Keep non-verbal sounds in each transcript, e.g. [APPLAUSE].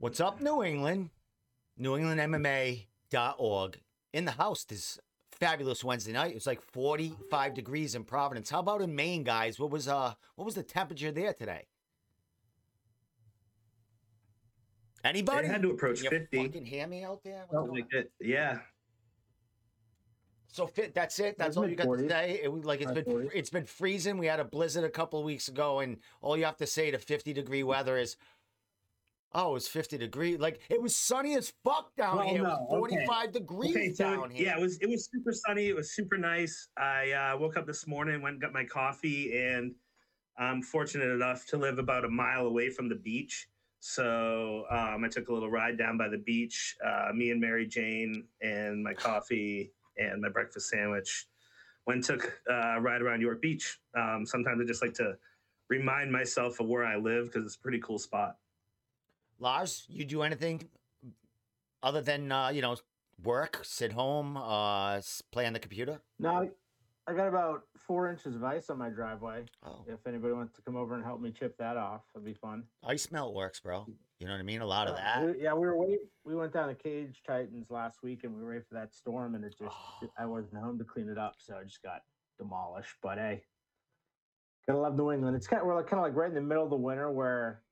What's up, New England? NewEnglandMMA.org. In the house this fabulous Wednesday night. It was like 45 degrees in Providence. How about in Maine, guys? What was uh what was the temperature there today? Anybody? It had to approach Can you 50. fucking hear me out there? What's like it. Yeah. So fit. That's it. That's all you got to say. It was like it's been 40s. it's been freezing. We had a blizzard a couple of weeks ago, and all you have to say to fifty degree weather is, "Oh, it was fifty degree." Like it was sunny as fuck down Well, here. It no, was okay. forty five degrees Okay, so down here. yeah, it was it was super sunny. It was super nice. I uh, woke up this morning, went and got my coffee, and I'm fortunate enough to live about a mile away from the beach. So um, I took a little ride down by the beach. Uh, me and Mary Jane and my coffee and my breakfast sandwich. Went and took uh, a ride around York Beach. Um, sometimes I just like to remind myself of where I live because it's a pretty cool spot. Lars, you do anything other than uh, you know work, sit home, uh, play on the computer? No, I- got about four inches of ice on my driveway. Oh, If anybody wants to come over and help me chip that off, it'd be fun. ice melt works, bro. You know what I mean? A lot of that. we- yeah, we were waiting. We went down to Cage Titans last week, and we were ready for that storm, and it just I wasn't home to clean it up, so I just got demolished. But hey, gotta love New England. It's kind of we're like, kind of like right in the middle of the winter where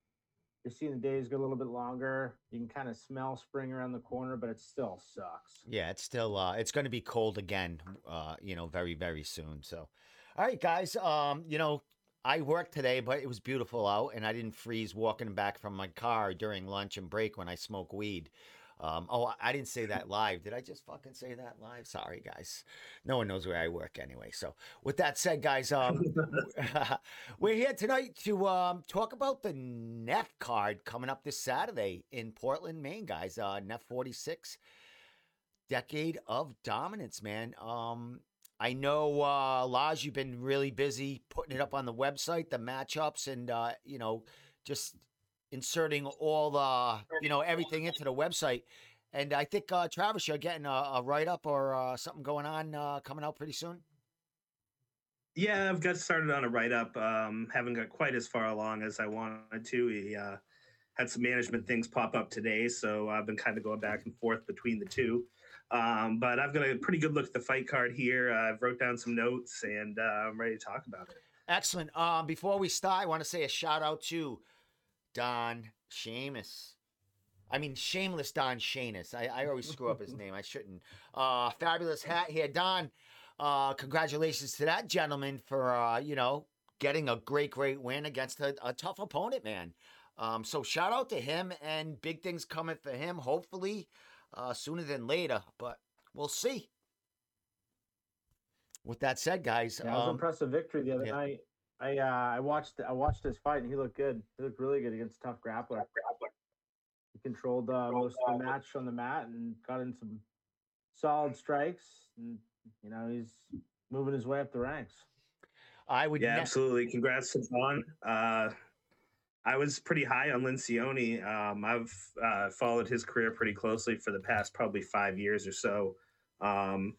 you're seeing the days get a little bit longer. You can kind of smell spring around the corner, but it still sucks. Yeah, it's still uh it's going to be cold again uh you know very very soon. So all right guys, um you know I worked today but it was beautiful out and I didn't freeze walking back from my car during lunch and break when I smoke weed. Um oh I didn't say that live. Did I just fucking say that live? Sorry guys. No one knows where I work anyway. So with that said guys, um [LAUGHS] we're here tonight to um talk about the NEF card coming up this Saturday in Portland, Maine guys. Uh NEF 46 decade of dominance, man. Um, I know, uh, Laj, you've been really busy putting it up on the website, the matchups, and uh, you know, just inserting all the, you know, everything into the website. And I think, uh, Travis, you're getting a, a write up or uh, something going on uh, coming out pretty soon. Yeah, I've got started on a write up. Um, haven't got quite as far along as I wanted to. We uh, had some management things pop up today, so I've been kind of going back and forth between the two. Um, but I've got a pretty good look at the fight card here. Uh, I've wrote down some notes and uh, I'm ready to talk about it. Excellent. Um, before we start, I want to say a shout out to Don Seamus. I mean, shameless Don Shanus. I, I always screw up his [LAUGHS] name. I shouldn't. Uh, fabulous hat here, Don. Uh, congratulations to that gentleman for uh, you know getting a great, great win against a, a tough opponent, man. Um, so shout out to him and big things coming for him. Hopefully, uh, sooner than later, but we'll see. With that said, guys, Yeah, it was an um, impressive victory the other yeah. night. I uh, I watched I watched his fight and he looked good. He looked really good against a tough grappler. He controlled uh, most of the match on the mat and got in some solid strikes. And you know he's moving his way up the ranks. I would. Yeah, ne- absolutely. Congrats to John. Uh, I was pretty high on Lincioni. Um, I've uh, followed his career pretty closely for the past probably five years or so. Um,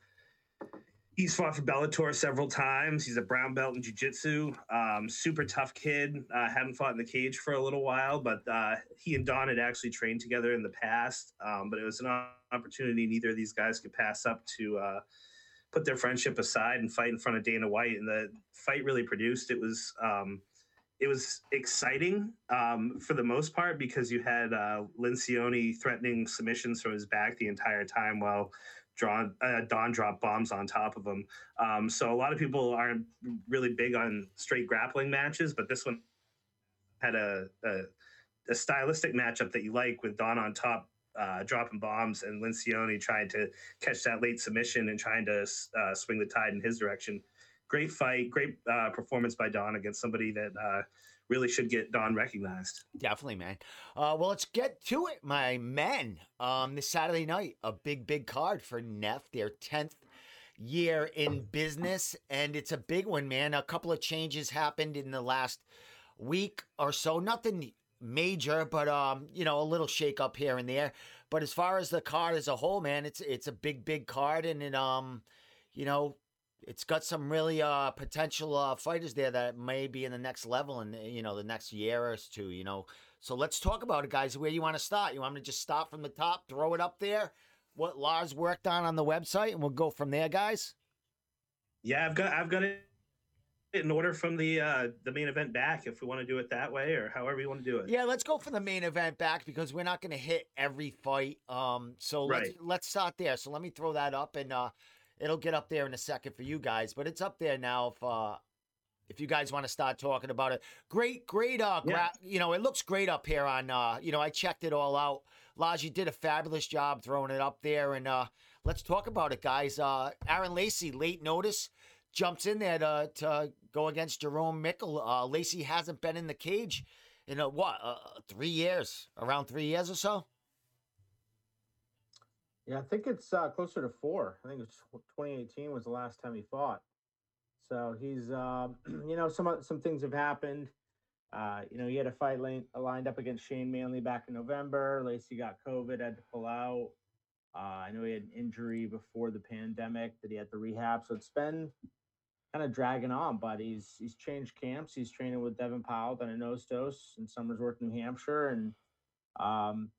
he's fought for Bellator several times. He's a brown belt in jiu-jitsu. Um, super tough kid. Uh, hadn't fought in the cage for a little while, but uh, he and Don had actually trained together in the past. Um, but it was an opportunity neither of these guys could pass up to uh, put their friendship aside and fight in front of Dana White. And the fight really produced. It was um, it was exciting um, for the most part because you had uh, Lincioni threatening submissions from his back the entire time while Don, uh, Don dropped bombs on top of him. Um, so a lot of people aren't really big on straight grappling matches, but this one had a, a, a stylistic matchup that you like with Don on top. Uh, dropping bombs and Lincioni trying to catch that late submission and trying to uh, swing the tide in his direction great fight, great uh, performance by Don against somebody that uh, really should get Don recognized. Definitely, man. Uh, well, let's get to it, my men. Um, this Saturday night, a big, big card for Neff, their tenth year in business, and it's a big one, man. A couple of changes happened in the last week or so. Nothing major, but um, you know, a little shake up here and there. But as far as the card as a whole, man, it's it's a big, big card, and it um, you know, it's got some really uh potential uh fighters there that may be in the next level in you know the next year or two. You know, so let's talk about it, guys. Where do you want to start? You want me to just start from the top, throw it up there? What Lars worked on on the website, and we'll go from there, guys. Yeah, I've got I've got it in order from the uh the main event back if we want to do it that way or however you want to do it. Yeah, let's go from the main event back because we're not going to hit every fight. Um, so let's let's start there. So let me throw that up, and uh, it'll get up there in a second for you guys. But it's up there now. If uh, if you guys want to start talking about it, great, great. Uh, gra- Yeah. you know, it looks great up here on. Uh, you know, I checked it all out. Laj, you did a fabulous job throwing it up there, and uh, let's talk about it, guys. Uh, Aaron Lacey, late notice, jumps in there to to go against Jerome Mickle. Uh, Lacey hasn't been in the cage in a, what uh, three years, around three years or so. Yeah, I think it's uh, closer to four. I think it's 2018 was the last time he fought. So he's, um, [CLEARS THROAT] you know, some some things have happened. Uh, you know, he had a fight lane, lined up against Shane Manley back in November. Lacey got COVID, had to pull out. Uh, I know he had an injury before the pandemic that he had to rehab. So it's been kind of dragging on, but he's he's changed camps. He's training with Devin Powell down in Nostos in Somersworth, New Hampshire, and um,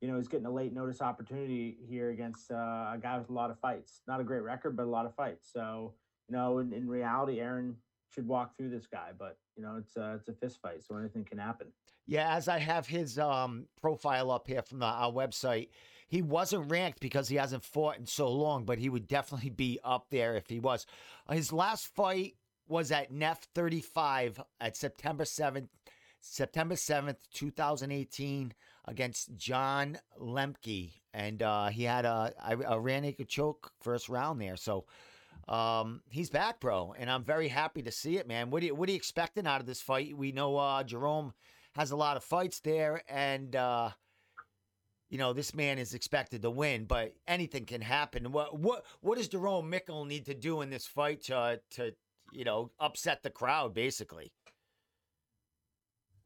you know, he's getting a late notice opportunity here against uh, a guy with a lot of fights. Not a great record, but a lot of fights. So, you know, in, in reality, Aaron should walk through this guy, but you know, it's a it's a fist fight, so anything can happen. Yeah, as I have his um, profile up here from the, our website, he wasn't ranked because he hasn't fought in so long, but he would definitely be up there if he was. His last fight was at NEF 35 at September 7th, September 7th, 2018, against John Lemke. And uh, he had a, a, a rear naked choke first round there. So um, he's back, bro. And I'm very happy to see it, man. What, do you, what are you expecting out of this fight? We know uh, Jerome has a lot of fights there, and uh, you know this man is expected to win, but anything can happen. What what what does Jerome Mickle need to do in this fight to to you know upset the crowd, basically?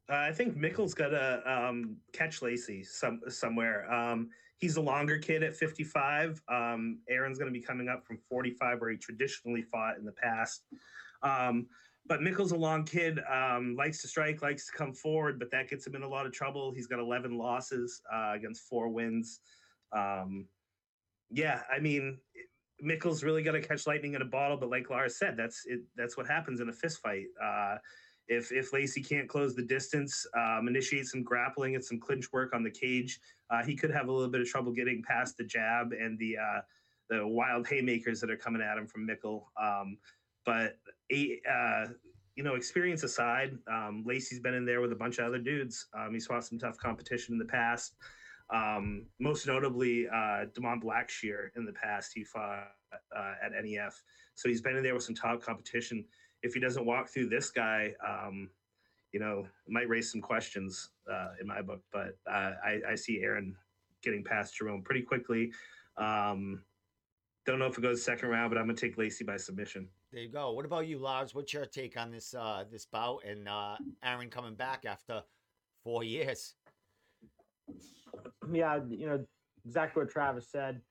Uh, I think Mickle's got to um, catch Lacey some somewhere. Um, he's a longer kid at 55. Um, Aaron's going to be coming up from 45, where he traditionally fought in the past. Um, but Mickle's a long kid, um, likes to strike, likes to come forward, but that gets him in a lot of trouble. He's got 11 losses uh, against four wins. Um, yeah, I mean, Mickle's really got to catch lightning in a bottle, but like Lars said, that's it. That's what happens in a fist fight. Uh, if if Lacey can't close the distance, um, initiate some grappling and some clinch work on the cage, uh, he could have a little bit of trouble getting past the jab and the uh, the wild haymakers that are coming at him from Mickle. Um, but uh, you know, experience aside, um, Lacey's been in there with a bunch of other dudes. Um, he's fought some tough competition in the past. Um, most notably, uh, Damon Blackshear in the past, he fought uh, at NEF. So he's been in there with some top competition if he doesn't walk through this guy, um, you know, it might raise some questions uh, in my book. But uh, I, I see Aaron getting past Jerome pretty quickly. Um, don't know if it goes second round, but I'm gonna take Lacey by submission. There you go. What about you, Lars? What's your take on this uh, this bout and uh, Aaron coming back after four years? Yeah, you know exactly what Travis said.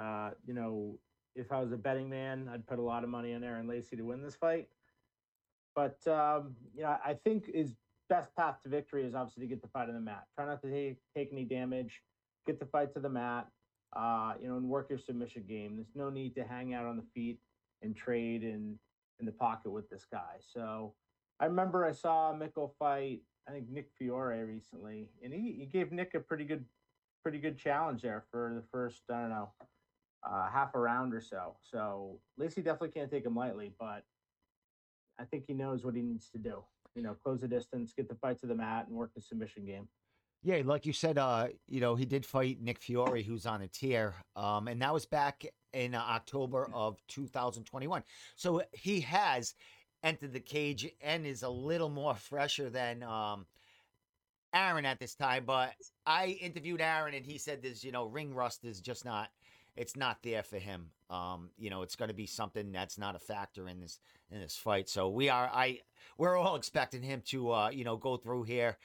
Uh, you know, if I was a betting man, I'd put a lot of money on Aaron Lacey to win this fight. But um, you know, I think his best path to victory is obviously to get the fight on the mat. Try not to take, take any damage. Get the fight to the mat. Uh, you know, and work your submission game. There's no need to hang out on the feet and trade in in the pocket with this guy. So I remember I saw Mickle fight. I think Nick Fiore recently, and he, he gave Nick a pretty good pretty good challenge there for the first I don't know uh, half a round or so. So Lacey definitely can't take him lightly, but I think he knows what he needs to do. You know, close the distance, get the fight to the mat, and work the submission game. Yeah, like you said, uh, you know, he did fight Nick Fiore, who's on a tier, um, and that was back in uh, October of 2021. So he has entered the cage and is a little more fresher than um, Aaron at this time. But I interviewed Aaron, and he said there's, you know, ring rust is just not, it's not there for him. Um, you know, it's going to be something that's not a factor in this in this fight. So we are, I, we're all expecting him to, uh, you know, go through here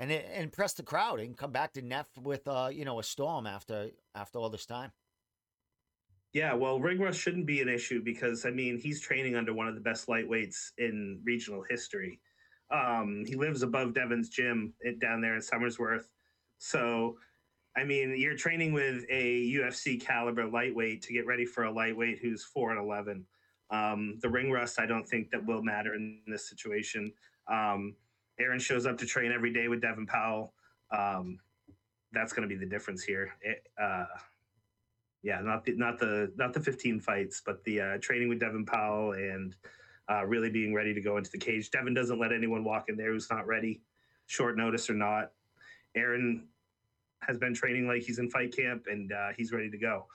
and and impress the crowd and come back to Neff with uh you know a storm after after all this time. Yeah, well, ring rust shouldn't be an issue because I mean he's training under one of the best lightweights in regional history. Um, he lives above Devin's gym down there in Somersworth, so I mean you're training with a UFC caliber lightweight to get ready for a lightweight who's four and eleven. Um, the ring rust I don't think that will matter in this situation. Um, Aaron shows up to train every day with Devin Powell. Um, that's going to be the difference here. It, uh, yeah, not the not the not the 15 fights, but the uh, training with Devin Powell and uh, really being ready to go into the cage. Devin doesn't let anyone walk in there who's not ready, short notice or not. Aaron has been training like he's in fight camp and uh, he's ready to go.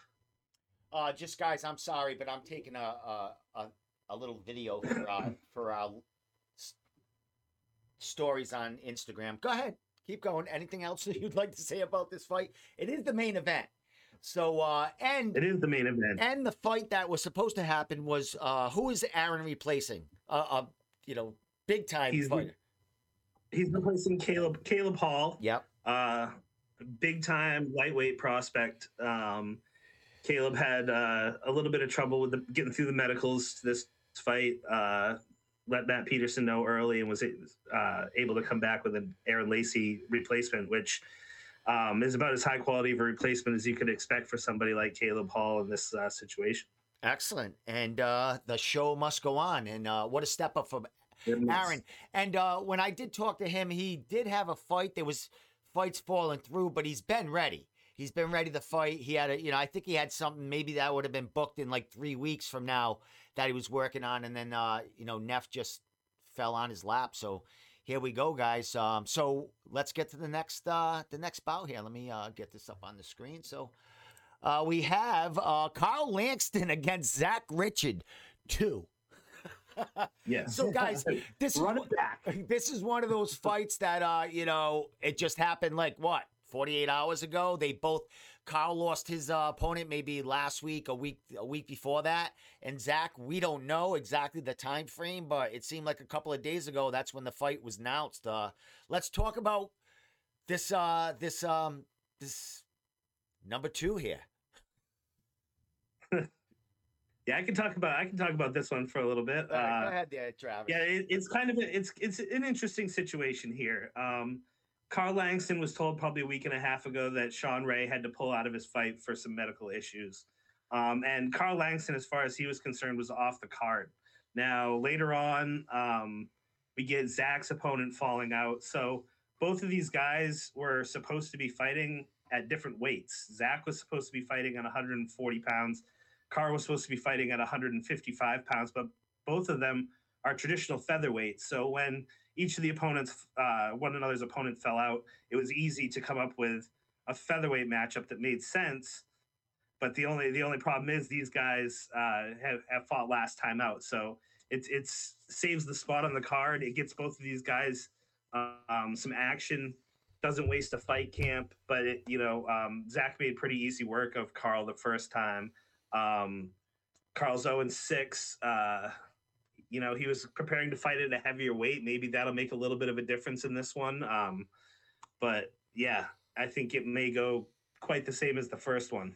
Uh, just guys, I'm sorry, but I'm taking a a, a, a little video for uh, [CLEARS THROAT] for our s- stories on Instagram. Go ahead, keep going. Anything else that you'd like to say about this fight? It is the main event. So uh and It is the main event. and the fight that was supposed to happen was uh who is Aaron replacing? Uh, uh you know, big time He's fighter. He's replacing Caleb Caleb Hall, Yep. uh, big time lightweight prospect. Um, Caleb had uh, a little bit of trouble with the, getting through the medicals to this fight. Uh, let Matt Peterson know early and was uh, able to come back with an Aaron Lacey replacement, which um, is about as high quality of a replacement as you could expect for somebody like Caleb Hall in this uh, situation. Excellent. And uh the show must go on. And uh what a step up from Aaron. And uh, when I did talk to him, he did have a fight. There was fights falling through, but he's been ready. He's been ready to fight. He had a, you know, I think he had something maybe that would have been booked in like three weeks from now that he was working on, and then uh, you know, Neff just fell on his lap. So here we go, guys. Um, so let's get to the next uh, the next bout here. Let me uh, get this up on the screen. So uh, we have uh, Carl Langston [LAUGHS] against Zach Richard, two. Yes. So guys, this is Run one- it back. [LAUGHS] this is one of those fights that uh you know it just happened like what 48 hours ago they both Carl lost his uh, opponent maybe last week a week a week before that and Zach we don't know exactly the time frame but it seemed like a couple of days ago that's when the fight was announced uh let's talk about this uh this um this number 2 here yeah, I can talk about I can talk about this one for a little bit. Right, Uh, go ahead there Travis Yeah, it, it's kind of a, it's it's an interesting situation here. Um, Carl Langston was told probably a week and a half ago that Sean Ray had to pull out of his fight for some medical issues, um, and Carl Langston, as far as he was concerned, was off the card. Now later on, um, we get Zach's opponent falling out. So both of these guys were supposed to be fighting at different weights. Zach was supposed to be fighting at 140 pounds. Carl was supposed to be fighting at 155 pounds, but both of them are traditional featherweights. So when each of the opponents, uh, one another's opponent fell out, it was easy to come up with a featherweight matchup that made sense. But the only the only problem is these guys uh, have, have fought last time out, so it it's saves the spot on the card. It gets both of these guys um, some action. Doesn't waste a fight camp, but it, you know um, Zach made pretty easy work of Carl the first time. Um, Carl's 0 and 6. Uh, you know, he was preparing to fight at a heavier weight. Maybe that'll make a little bit of a difference in this one. Um, but yeah, I think it may go quite the same as the first one.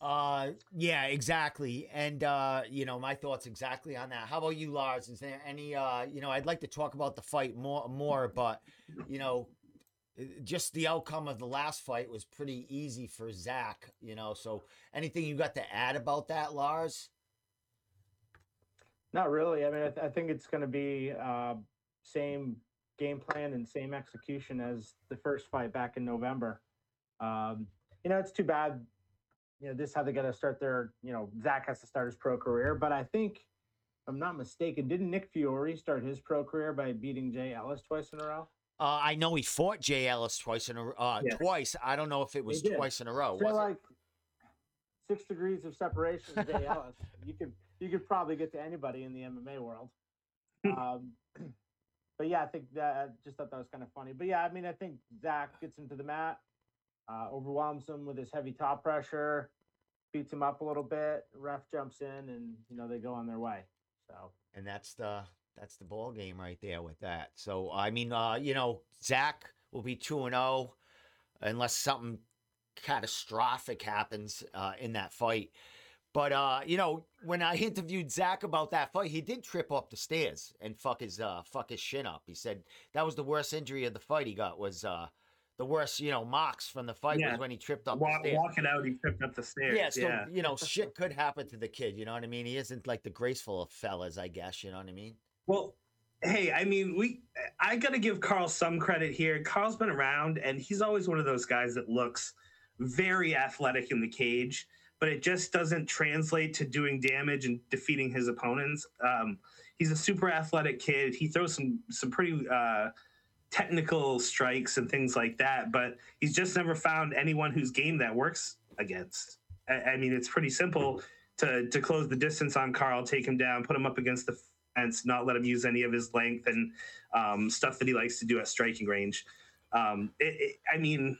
Uh, yeah, exactly. And uh, you know, my thoughts exactly on that. How about you, Lars? Is there any uh, you know, I'd like to talk about the fight more more, but you know, just the outcome of the last fight was pretty easy for Zach, you know. So anything you got to add about that, Lars? Not really. I mean, I, th- I think it's going to be uh, same game plan and same execution as the first fight back in November. Um, you know, it's too bad. You know, this is how they got to start their. You know, Zach has to start his pro career, but I think, I'm not mistaken, didn't Nick Fiore start his pro career by beating Jay Ellis twice in a row? Uh, I know he fought Jay Ellis twice in a uh, Yeah. twice. I don't know if it was twice in a row. Feel Was it? like six degrees of separation. Jay Ellis. [LAUGHS] You could you could probably get to anybody in the MMA world. [LAUGHS] Um, but yeah, I think that I just thought that was kind of funny. But yeah, I mean, I think Zach gets him to the mat, uh, overwhelms him with his heavy top pressure, beats him up a little bit. Ref jumps in, and you know they go on their way. So and that's the that's the ball game right there with that. So I mean, uh, you know, Zach will be two and zero unless something catastrophic happens uh, in that fight. But uh, you know, when I [LAUGHS] interviewed Zach about that fight, he did trip up the stairs and fuck his uh fuck his shin up. He said that was the worst injury of the fight he got was uh the worst, you know, marks from the fight Yeah. was when he tripped up Walk, the stairs. walking out, he tripped up the stairs. Yeah, so yeah. you know, shit could happen to the kid. You know what I mean? He isn't like the graceful of fellas, I guess. You know what I mean? Well, hey, I mean, we I got to give Carl some credit here. Carl's been around and he's always one of those guys that looks very athletic in the cage, but it just doesn't translate to doing damage and defeating his opponents. Um, he's a super athletic kid. He throws some some pretty uh, technical strikes and things like that, but he's just never found anyone whose game that works against. I, I mean, it's pretty simple to to close the distance on Carl, take him down, put him up against the fence, not let him use any of his length and um, stuff that he likes to do at striking range. Um, it, it, I mean,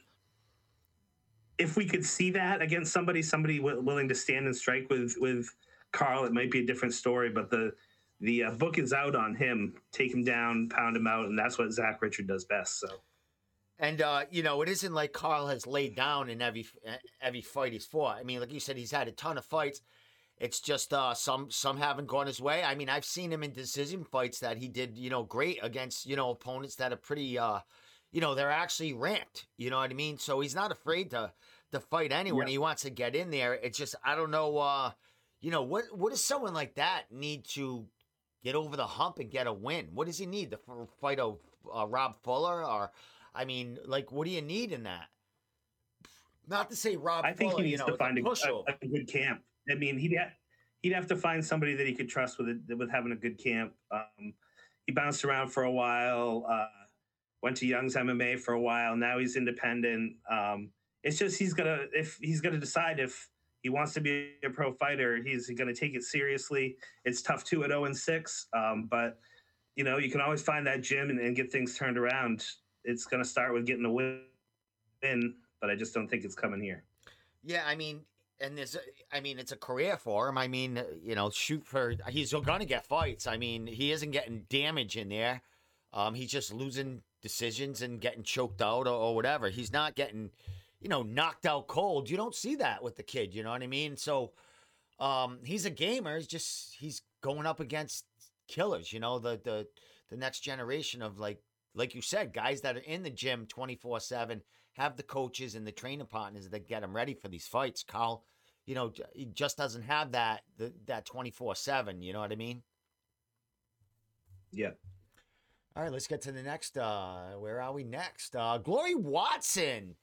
if we could see that against somebody, somebody w- willing to stand and strike with with Carl, it might be a different story. But the the uh, book is out on him. Take him down, pound him out, and that's what Zach Richard does best. So And uh, you know, it isn't like Carl has laid down in every every fight he's fought. I mean, like you said, he's had a ton of fights. It's just uh, some some haven't gone his way. I mean, I've seen him in decision fights that he did, you know, great against you know opponents that are pretty, uh, you know, they're actually ranked. You know what I mean? So he's not afraid to to fight anyone. Yeah. He wants to get in there. It's just I don't know. Uh, you know what what does someone like that need to get over the hump and get a win? What does he need to f- fight a uh, Rob Fuller or? I mean, like, what do you need in that? Not to say Rob. I think Fuller, he you needs know, to find a, a, a good camp. I mean, he'd ha- he'd have to find somebody that he could trust with it, with having a good camp. Um, he bounced around for a while. Uh, went to Young's MMA for a while. Now he's independent. Um, it's just he's gonna if he's gonna decide if he wants to be a pro fighter, he's gonna take it seriously. It's tough too at zero and six, um, but you know you can always find that gym and, and get things turned around. It's gonna start with getting a win, but I just don't think it's coming here. Yeah, I mean, and there's, I mean, it's a career for him. I mean, uh, you know, shoot for he's going to get fights. I mean, he isn't getting damage in there. Um, he's just losing decisions and getting choked out or, or whatever. He's not getting, you know, knocked out cold. You don't see that with the kid. You know what I mean? So, um, he's a gamer. He's just he's going up against killers. You know, the the the next generation of like like you said, guys that are in the gym twenty four seven have the coaches and the training partners that get him ready for these fights. Carl, you know, he just doesn't have that the, that twenty four seven. You know what I mean? Yeah. All right, let's get to the next. Uh, where are we next? Uh, Glory Watson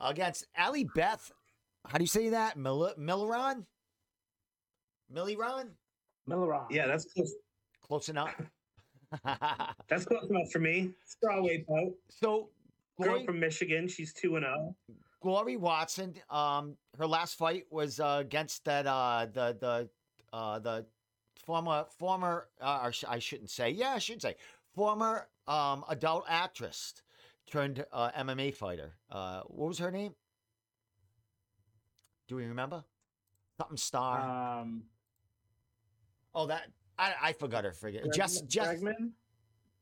against Ali Beth. How do you say that? Mil- Milleron? Milliron? Milleron. Yeah, that's close. Close enough. [LAUGHS] That's close enough for me. Strawweight bout. so, Girl from Michigan. She's two and oh. zero. Glory Watson, um, her last fight was uh, against that uh, the the uh, the former former uh, or sh- I shouldn't say yeah I should say former um, adult actress turned uh, MMA fighter. Uh, what was her name? Do we remember? Something Star. Um, oh, that I I forgot her. Forget Bregman- Jess Jess. Bregman?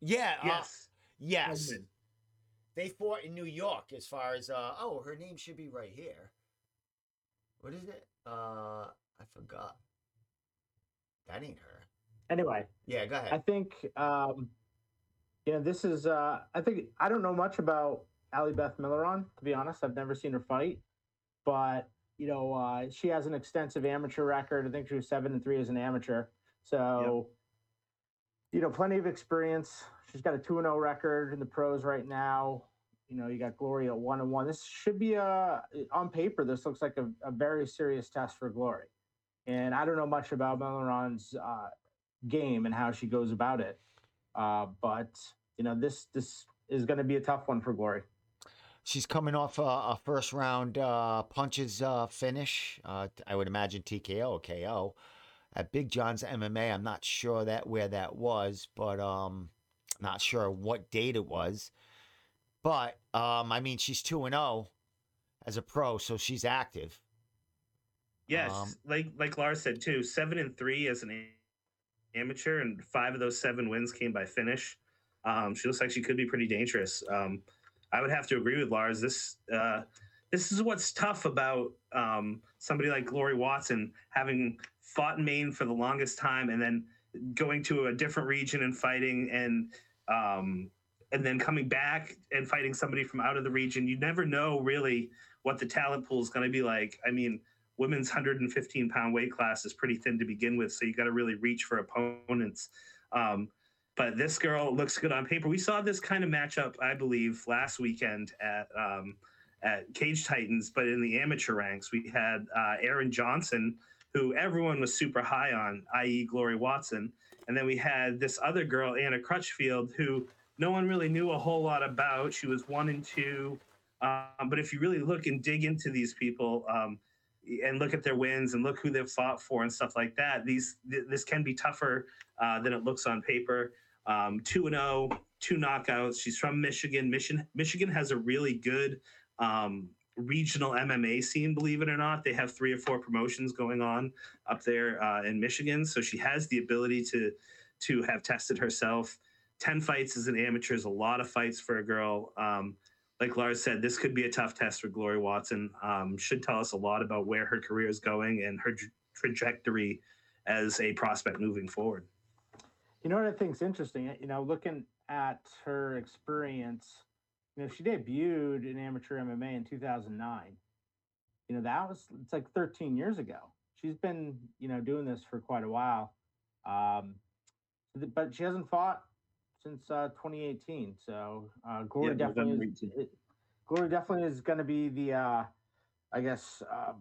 Yeah. Uh, Yes. yes. Bregman. They fought in New York as far as uh oh her name should be right here. What is it? Uh I forgot. That ain't her. Anyway, Yeah, go ahead. I think um, you know this is. Uh, I think I don't know much about Ali Beth Milleron to be honest. I've never seen her fight, but you know uh, she has an extensive amateur record. I think she was seven and three as an amateur. So, you know, plenty of experience. She's got a two and zero record in the pros right now. You know, you got Glory at one and one. This should be a on paper. This looks like a, a very serious test for Glory. And I don't know much about Milleron's uh, game and how she goes about it. Uh, but you know, this this is going to be a tough one for Glory. She's coming off a, a first round uh punches uh finish. Uh I would imagine TKO KO. At Big John's MMA, I'm not sure that where that was, but um not sure what date it was. But um I mean she's 2 and 0 as a pro, so she's active. Yes, Um, like like Lars said too, seven and three as an amateur, and five of those seven wins came by finish. Um, she looks like she could be pretty dangerous. Um, I would have to agree with Lars. This uh, this is what's tough about um, somebody like Glory Watson having fought in Maine for the longest time and then going to a different region and fighting and um, and then coming back and fighting somebody from out of the region. You never know really what the talent pool is going to be like. I mean, women's 115 pound weight class is pretty thin to begin with, so you got to really reach for opponents. Um, but this girl looks good on paper. We saw this kind of matchup, I believe, last weekend at um, at Cage Titans, but in the amateur ranks, we had uh, Aaron Johnson, who everyone was super high on, i.e., Glory Watson, and then we had this other girl, Anna Crutchfield, who no one really knew a whole lot about. She was one and two, um, but if you really look and dig into these people. Um, and look at their wins and look who they've fought for and stuff like that. These th- this can be tougher uh, than it looks on paper. Um, two and zero, two knockouts. She's from Michigan. Michigan Michigan has a really good um, regional MMA scene. Believe it or not, they have three or four promotions going on up there uh, in Michigan. So she has the ability to to have tested herself. Ten fights as an amateur is a lot of fights for a girl. Um, like Lars said, this could be a tough test for Glory Watson. Um, should tell us a lot about where her career is going and her tra- trajectory as a prospect moving forward. You know what I think is interesting? You know, looking at her experience, you know, she debuted in amateur MMA in 2009. You know, that was it's like 13 years ago. She's been, you know, doing this for quite a while. Um, but she hasn't fought since uh, 2018. So uh, Glory yeah, definitely, is, it, Glory definitely is going to be the, uh, I guess, uh,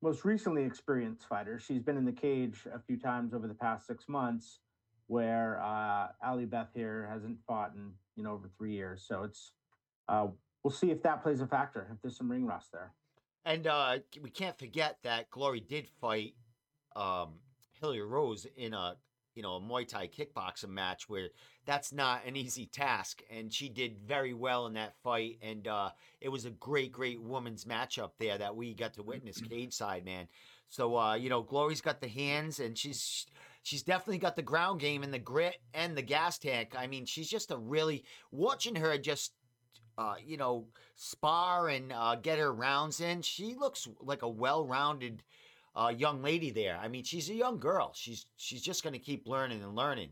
most recently experienced fighter. She's been in the cage a few times over the past six months, where uh, Ali Beth here hasn't fought in you know over three years. So it's uh, we'll see if that plays a factor. If there's some ring rust there. And uh, we can't forget that Glory did fight um, Hilliard Rose in a you know a Muay Thai kickboxing match where that's not an easy task, and she did very well in that fight, and uh, it was a great, great women's matchup there that we got to witness [CLEARS THROAT] cage side, man. So uh, you know, Glory's got the hands, and she's she's definitely got the ground game and the grit and the gas tank. I mean, she's just a really watching her just uh, you know, spar and uh, get her rounds in. She looks like a well-rounded uh, young lady there. I mean, she's a young girl. She's she's just going to keep learning and learning.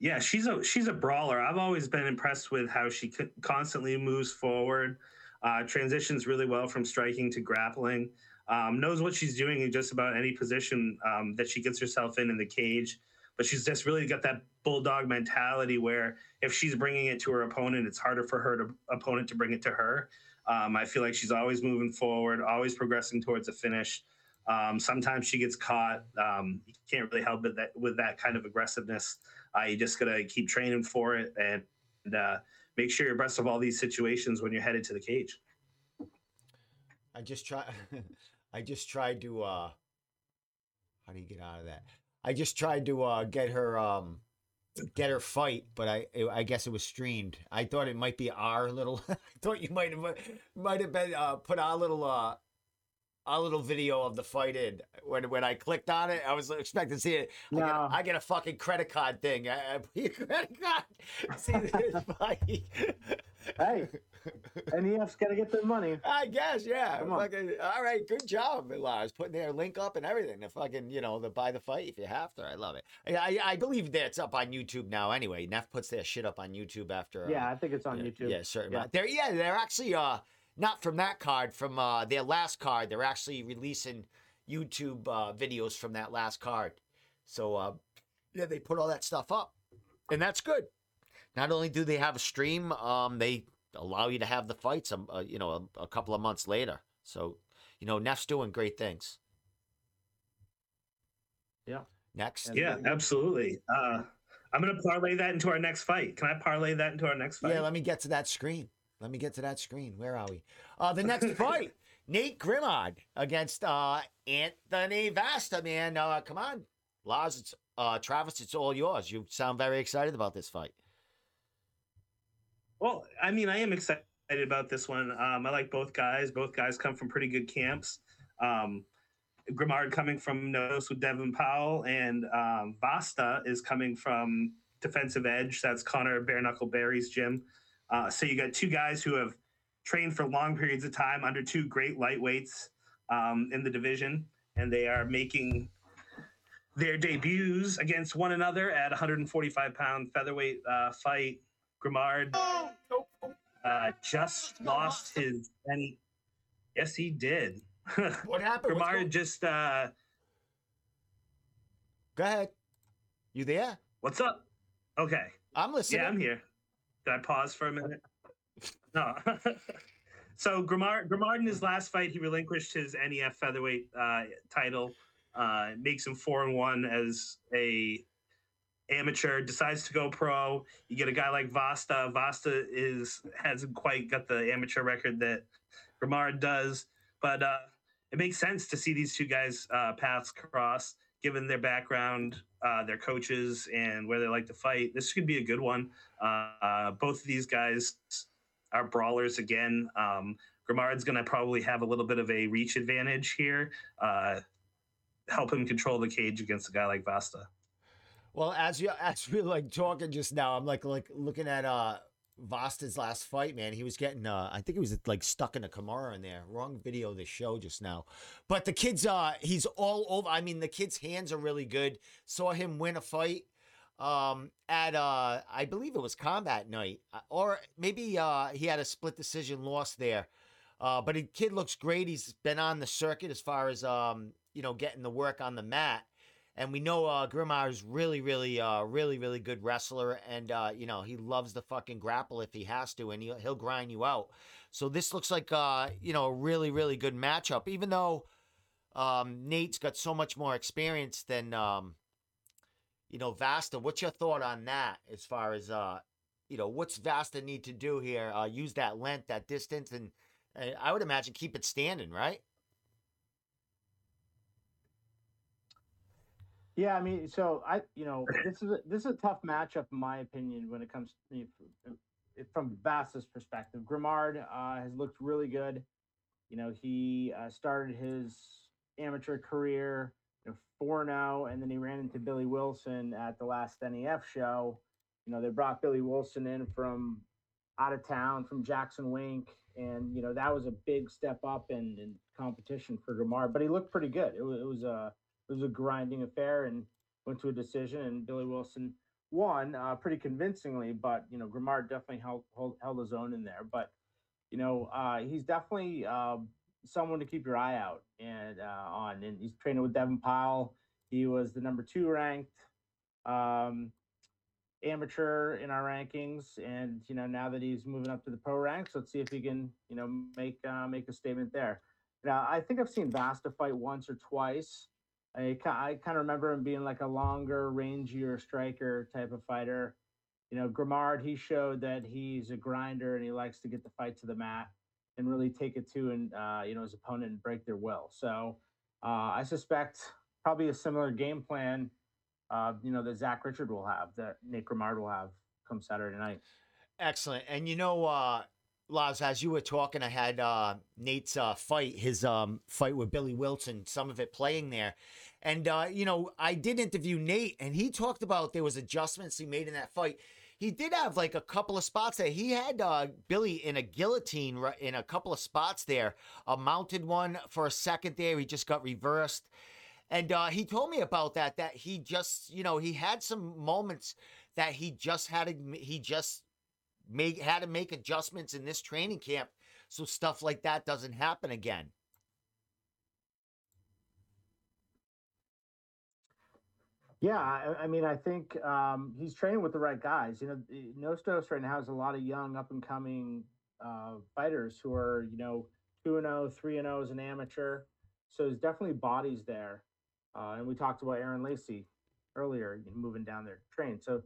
Yeah, she's a she's a brawler. I've always been impressed with how she constantly moves forward, uh, transitions really well from striking to grappling. Um, knows what she's doing in just about any position um, that she gets herself in in the cage. But she's just really got that bulldog mentality where if she's bringing it to her opponent, it's harder for her to opponent to bring it to her. Um, I feel like she's always moving forward, always progressing towards a finish. Um, sometimes she gets caught. Um, you can't really help it that with that kind of aggressiveness. Uh, you just gotta keep training for it and, and uh, make sure you're abreast of all these situations when you're headed to the cage. I just try. [LAUGHS] I just tried to. uh How do you get out of that? I just tried to uh get her um get her fight, but I I guess it was streamed. I thought it might be our little. [LAUGHS] I thought you might have might have been uh, put our little uh a little video of the fight in. When when I clicked on it, I was expecting to see it. No. I, get a, I get a fucking credit card thing. [LAUGHS] I, I credit card. [LAUGHS] See this fight. hey, NEF's got to get their money. I guess, yeah. Fucking, all right, good job, Lars. Putting their link up and everything. The fucking, you know, the buy the fight if you have to. I love it. I, I, I believe that's up on YouTube now. Anyway, Neff puts their shit up on YouTube after. Yeah, uh, I think it's on yeah, YouTube. Yeah, certainly. Yeah. They're yeah, they're actually uh not from that card, from uh, their last card. They're actually releasing YouTube uh, videos from that last card. So uh, yeah, they put all that stuff up, and that's good. Not only do they have a stream, um, they allow you to have the fights, um, uh, you know, a, a, couple of months later. So, you know, Neff's doing great things. Yeah. Next. Yeah, absolutely. Uh, I'm going to parlay that into our next fight. Can I parlay that into our next fight? Yeah, let me get to that screen. Let me get to that screen. Where are we? Uh, the next [LAUGHS] fight, Nate Grimard against uh, Anthony Vasta, man. Uh, come on, Lars, it's, uh, Travis, it's all yours. You sound very excited about this fight. Well, I mean, I am excited about this one. Um, I like both guys. Both guys come from pretty good camps. Um, Grimard coming from Nostos with Devin Powell, and um, Vasta is coming from Defensive Edge. That's Connor Bare Knuckle Berry's gym. Uh, so you got two guys who have trained for long periods of time under two great lightweights um, in the division, and they are making their debuts against one another at 145 pound featherweight uh, fight. Grimard uh, just lost his any. Yes, he did. [LAUGHS] What happened? Grimard just. Uh, Go ahead. You there? what's up? Okay. I'm listening. Yeah, I'm here. Did I pause for a minute? [LAUGHS] No. [LAUGHS] so Grimard, Grimard in his last fight, he relinquished his NEF featherweight uh, title. Uh, makes him four and one as a amateur. Decides to go pro. You get a guy like Vasta. Vasta is hasn't quite got the amateur record that Grimard does, but uh, it makes sense to see these two guys uh, paths cross, given their background, uh, their coaches, and where they like to fight. This could be a good one. Uh, both of these guys are brawlers again. Um, Grimard's going to probably have a little bit of a reach advantage here. Uh, help him control the cage against a guy like Vasta. Well, as you [LAUGHS] as we like talking just now, I'm like like looking at uh Vasta's last fight, man. He was getting uh I think he was like stuck in a Kimura in there. Wrong video of the show just now. But the kid's uh he's all over. I mean, the kid's hands are really good. Saw him win a fight um at uh I believe it was combat night. uh, Or maybe uh he had a split decision loss there. Uh but the kid looks great. He's been on the circuit as far as um, you know, getting the work on the mat and we know uh, Grimard is really, really, uh, really, really good wrestler, and uh, you know he loves the fucking grapple if he has to, and he'll, he'll grind you out. So this looks like uh, you know a really, really good matchup. Even though um, Nate's got so much more experience than um, you know Vasta. What's your thought on that? As far as uh, you know, what's Vasta need to do here? Uh, use that length, that distance, and I would imagine keep it standing, right? Yeah, I mean, so I, you know, this is a, this is a tough matchup in my opinion when it comes to f- from Vasta's perspective. Grimard uh, has looked really good. You know, he uh, started his amateur career you know, four zero, and then he ran into Billy Wilson at the last NEF show. You know, they brought Billy Wilson in from out of town from Jackson Wink, and you know that was a big step up in, in competition for Grimard. But he looked pretty good. It was, it was a it was a grinding affair and went to a decision and Billy Wilson won uh, pretty convincingly, but you know, Grimard definitely held, held, held his own in there, but you know, uh, he's definitely uh, someone to keep your eye out and uh, on, and he's training with Devin Powell. He was the number two ranked um, amateur in our rankings, and you know, now that he's moving up to the pro ranks, let's see if he can, you know, make uh, make a statement there. Now, I think I've seen Vasta fight once or twice. I, I kind of remember him being like a longer, rangier striker type of fighter. You know, Grimard, he showed that he's a grinder and he likes to get the fight to the mat and really take it to and uh, you know his opponent and break their will. So uh, I suspect probably a similar game plan, uh, you know, that Zach Richard will have, that Nick Grimard will have come Saturday night. Excellent. And you know, uh, Laz, as you were talking, I had uh, Nate's uh, fight, his um, fight with Billy Wilson, some of it playing there. And, uh, you know, I did interview Nate, and he talked about there was adjustments he made in that fight. He did have like a couple of spots there. He had uh, Billy in a guillotine in a couple of spots there, a mounted one for a second there. He just got reversed. And uh, he told me about that, that he just, you know, he had some moments that he just had he just make had to make adjustments in this training camp so stuff like that doesn't happen again. Yeah, I, I mean, I think um, he's training with the right guys. You know, Nostos right now has a lot of young, up and coming uh, fighters who are, you know, 2 and 0, 3 and 0 as an amateur. So there's definitely bodies there. Uh, and we talked about Aaron Lacey earlier, moving down to train. So,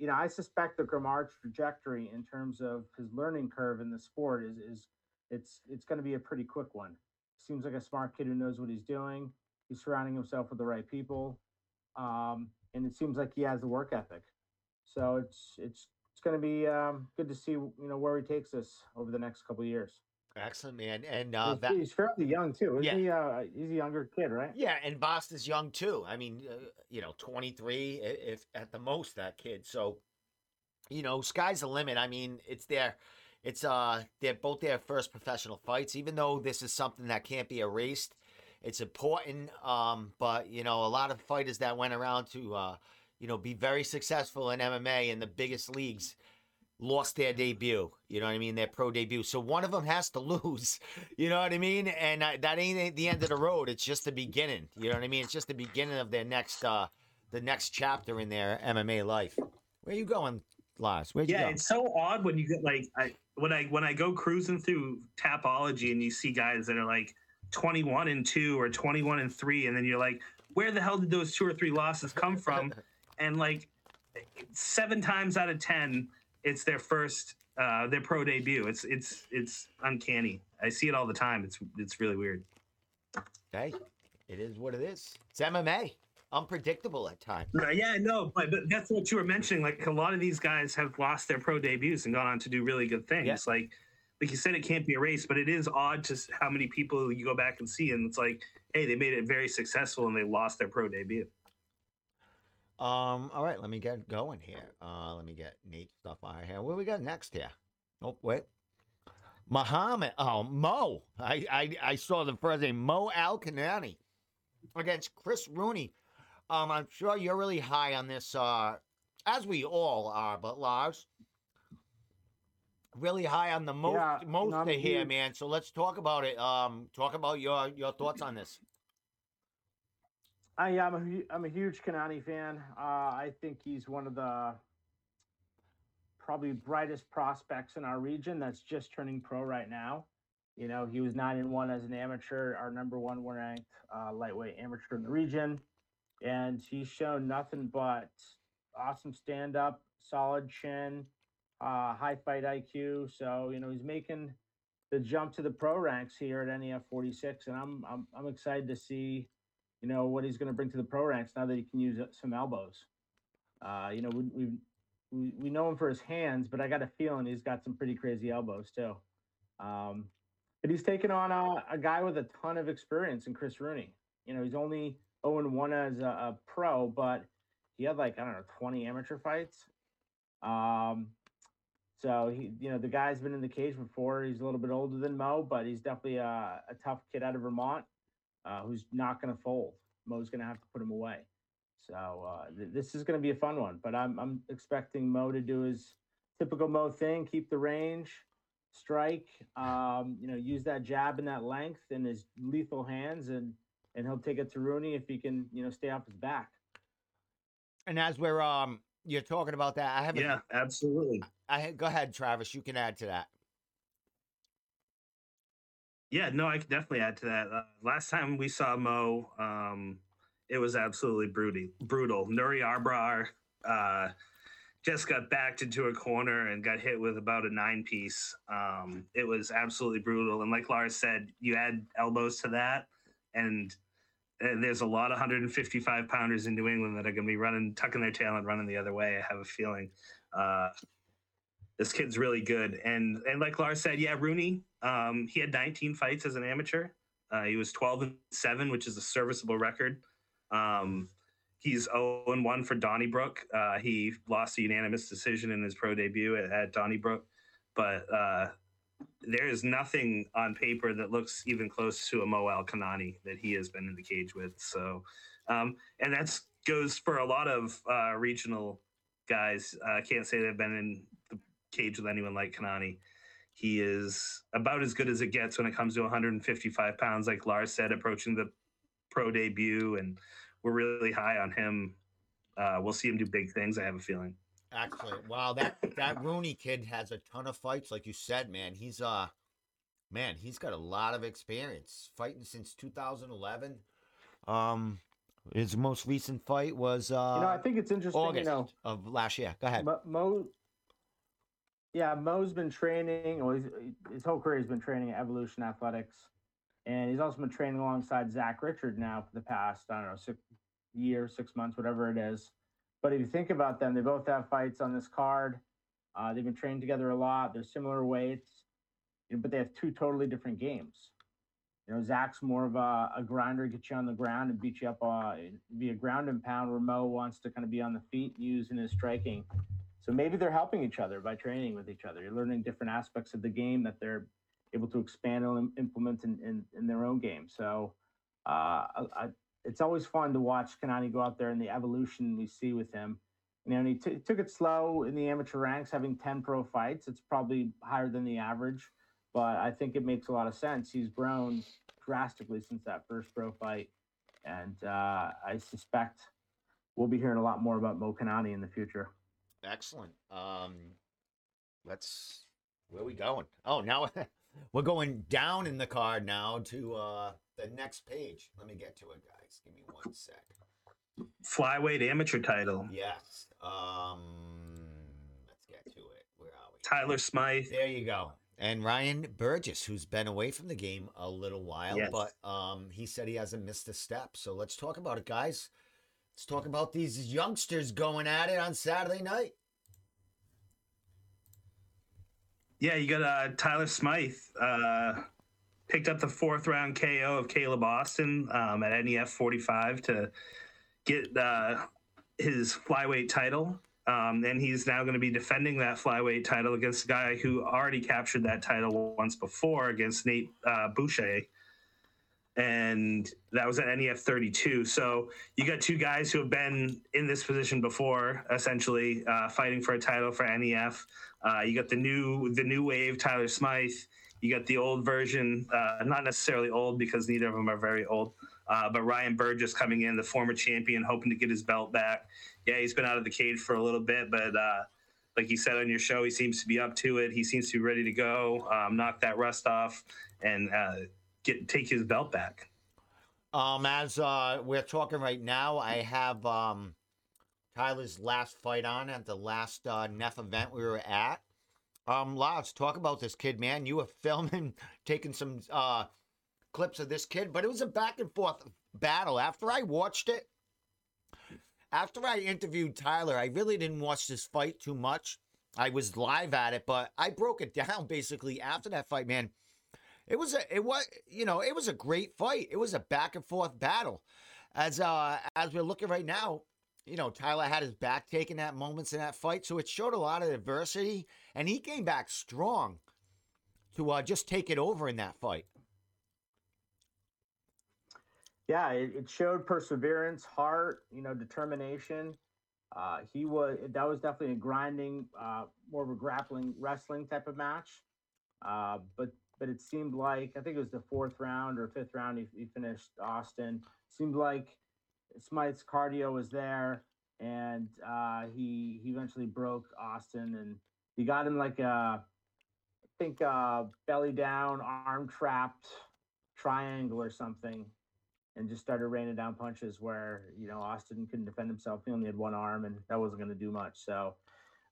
you know, I suspect the Grimard's trajectory in terms of his learning curve in the sport is, is it's it's going to be a pretty quick one. Seems like a smart kid who knows what he's doing. He's surrounding himself with the right people um, and it seems like he has the work ethic. So it's it's it's going to be um, good to see you know where he takes us over the next couple of years. Excellent, man. And uh, he's, he's fairly young too, isn't Yeah. he? Uh, he's a younger kid, right? yeah, and Bost is young too. I mean, uh, you know, 23 i- if at the most that kid. So you know, sky's the limit. I mean, it's their, it's uh, they're both their first professional fights. Even though this is something that can't be erased, it's important. Um, but you know, a lot of fighters that went around to, uh, you know, be very successful in MMA in the biggest leagues lost their debut. You know what I mean? Their pro debut. So one of them has to [LAUGHS] lose. You know what I mean? And uh, that ain't the end of the road. It's just the beginning. You know what I mean? It's just the beginning of their next, uh, the next chapter in their MMA life. Where you going, Lars? Where'd you yeah, go? it's so odd when you get like I when I when I go cruising through Tapology and you see guys that are like 21 and 2 or 21 and 3 and then you're like where the hell did those two or three losses come from [LAUGHS] and like 7 times out of 10 it's their first uh their pro debut. It's it's it's uncanny. I see it all the time. It's it's really weird. Hey, it is what it is. It's MMA. Unpredictable at times. Uh, yeah, no, but, but that's what you were mentioning. Like a lot of these guys have lost their pro debuts and gone on to do really good things. Yeah. Like, like you said, it can't be erased, but it is odd to s- how many people you go back and see, and it's like, hey, they made it very successful and they lost their pro debut. Um, all right, let me get going here. Uh, let me get neat stuff out here. What we got next here? Oh, wait. Muhammad. Oh, Mo. I, I I saw the first name, Mo Al Kanani against Chris Rooney. Um, I'm sure you're really high on this, uh, as we all are, but Lars, really high on the most Yeah, most to here, man. So let's talk about it. Um, talk about your your thoughts on this. Yeah, I'm a, I'm a huge Kanani fan. Uh, I think he's one of the probably brightest prospects in our region that's just turning pro right now. You know, he was nine and one as an amateur, our number one ranked uh, lightweight amateur in the region, and he's shown nothing but awesome stand up, solid chin, uh, high fight IQ. So you know, he's making the jump to the pro ranks here at NEF 46, and I'm I'm, I'm excited to see you know what he's going to bring to the pro ranks now that he can use uh, some elbows. Uh, you know, we, we we know him for his hands, but I got a feeling he's got some pretty crazy elbows too. Um, but he's taken on a, a guy with a ton of experience in Chris Rooney. You know, he's only 0 and 1 as a, a pro, but he had like I don't know 20 amateur fights. Um, so he, you know, the guy's been in the cage before. He's a little bit older than Mo, but he's definitely a, a tough kid out of Vermont uh, who's not going to fold. Mo's going to have to put him away. So uh, th- this is going to be a fun one. But I'm I'm expecting Mo to do his typical Mo thing: keep the range, strike, um, you know, use that jab and that length in his lethal hands, and and he'll take it to Rooney if he can, you know, stay off his back. And as we're um, you're talking about that, I have a Yeah, absolutely. I go ahead, Travis. You can add to that. Yeah, no, I could definitely add to that. Uh, last time we saw Mo, um, it was absolutely brutal. Brutal. Nuri Arbrar uh, just got backed into a corner and got hit with about a nine piece. Um, it was absolutely brutal. And like Lars said, you add elbows to that, and, and there's a lot of 155 pounders in New England that are going to be running, tucking their tail and running the other way. I have a feeling. Uh, this kid's really good, and and like Lars said, yeah, Rooney. Um, he had 19 fights as an amateur. Uh, he was 12 and seven, which is a serviceable record. Um, he's 0 and one for Donnybrook. Uh, he lost a unanimous decision in his pro debut at, at Donnybrook, but uh, there is nothing on paper that looks even close to a Mo Al Kanani that he has been in the cage with. So, um, and that's goes for a lot of uh, regional guys. I can't say they've been in cage with anyone like Kanani. He is about as good as it gets when it comes to 155 pounds, like Lars said, approaching the pro debut, and we're really high on him. Uh, we'll see him do big things. I have a feeling. Excellent. Wow, that that Rooney kid has a ton of fights, like you said, man. He's uh, man, he's got a lot of experience fighting since 2011. Um, his most recent fight was uh, you know, I think it's interesting. August You know, of last year. Go ahead. Mo, Mo yeah, Mo's been training. Well, his whole career he's been training at Evolution Athletics, and he's also been training alongside Zach Richard now for the past I don't know six years, six months, whatever it is. But if you think about them, they both have fights on this card. Uh, they've been training together a lot. They're similar weights, but they have two totally different games. You know, Zach's more of a, a grinder, get you on the ground and beat you up, uh, be a ground and pound. Where Mo wants to kind of be on the feet, using his striking So maybe they're helping each other by training with each other. You're learning different aspects of the game that they're able to expand and implement in, in, in their own game. So uh, I, it's always fun to watch Kanani go out there and the evolution we see with him. You know, he t- took it slow in the amateur ranks, having 10 pro fights. It's probably higher than the average, but I think it makes a lot of sense. He's grown drastically since that first pro fight. And uh, I suspect we'll be hearing a lot more about Mo Kanani in the future. Excellent. Um, let's, where we going? Oh, now [LAUGHS] we're going down in the card now to uh, the next page. Let me get to it, guys. Give me one sec. Flyweight amateur title. Yes. Um, let's get to it. Where are we? Tyler Smythe. There you go. And Ryan Burgess, who's been away from the game a little while, Yes. but um, he said he hasn't missed a step. So let's talk about it, guys. Let's talk about these youngsters going at it on Saturday night. Yeah, you got uh, Tyler Smythe. Uh, picked up the fourth round KO of Caleb Austin um, at NEF 45 to get uh, his flyweight title. Um, and he's now going to be defending that flyweight title against a guy who already captured that title once before against Nate uh, Boucher. And that was at NEF 32. So you got two guys who have been in this position before, essentially uh, fighting for a title for NEF. Uh, you got the new the new wave Tyler Smythe. You got the old version, uh, not necessarily old because neither of them are very old. Uh, but Ryan Burgess coming in, the former champion, hoping to get his belt back. Yeah, he's been out of the cage for a little bit, but uh, like you said on your show, he seems to be up to it. He seems to be ready to go, um, knock that rust off, and uh, get take his belt back. Um, as uh, we're talking right now, I have um, Tyler's last fight on at the last uh, NEF event we were at. Um, Lars, talk about this kid, man. You were filming, [LAUGHS] taking some uh, clips of this kid, but it was a back and forth battle. After I watched it, after I interviewed Tyler, I really didn't watch this fight too much. I was live at it, but I broke it [LAUGHS] down basically after that fight, man. It was a it was you know, it was a great fight. It was a back and forth battle. As uh as we're looking right now, you know, Tyler had his back taken at moments in that fight, so it showed a lot of adversity, and he came back strong to uh, just take it over in that fight. Yeah, it, it showed perseverance, heart, you know, determination. Uh, he was that was definitely a grinding, uh, more of a grappling wrestling type of match. Uh, but but it seemed like I think it was the fourth round or fifth round he, he finished Austin. Seemed like Smythe's cardio was there, and uh, he he eventually broke Austin, and he got him like a I think uh, belly down, arm trapped triangle or something, and just started raining down punches where you know Austin couldn't defend himself. He only had one arm, and that wasn't going to do much. So,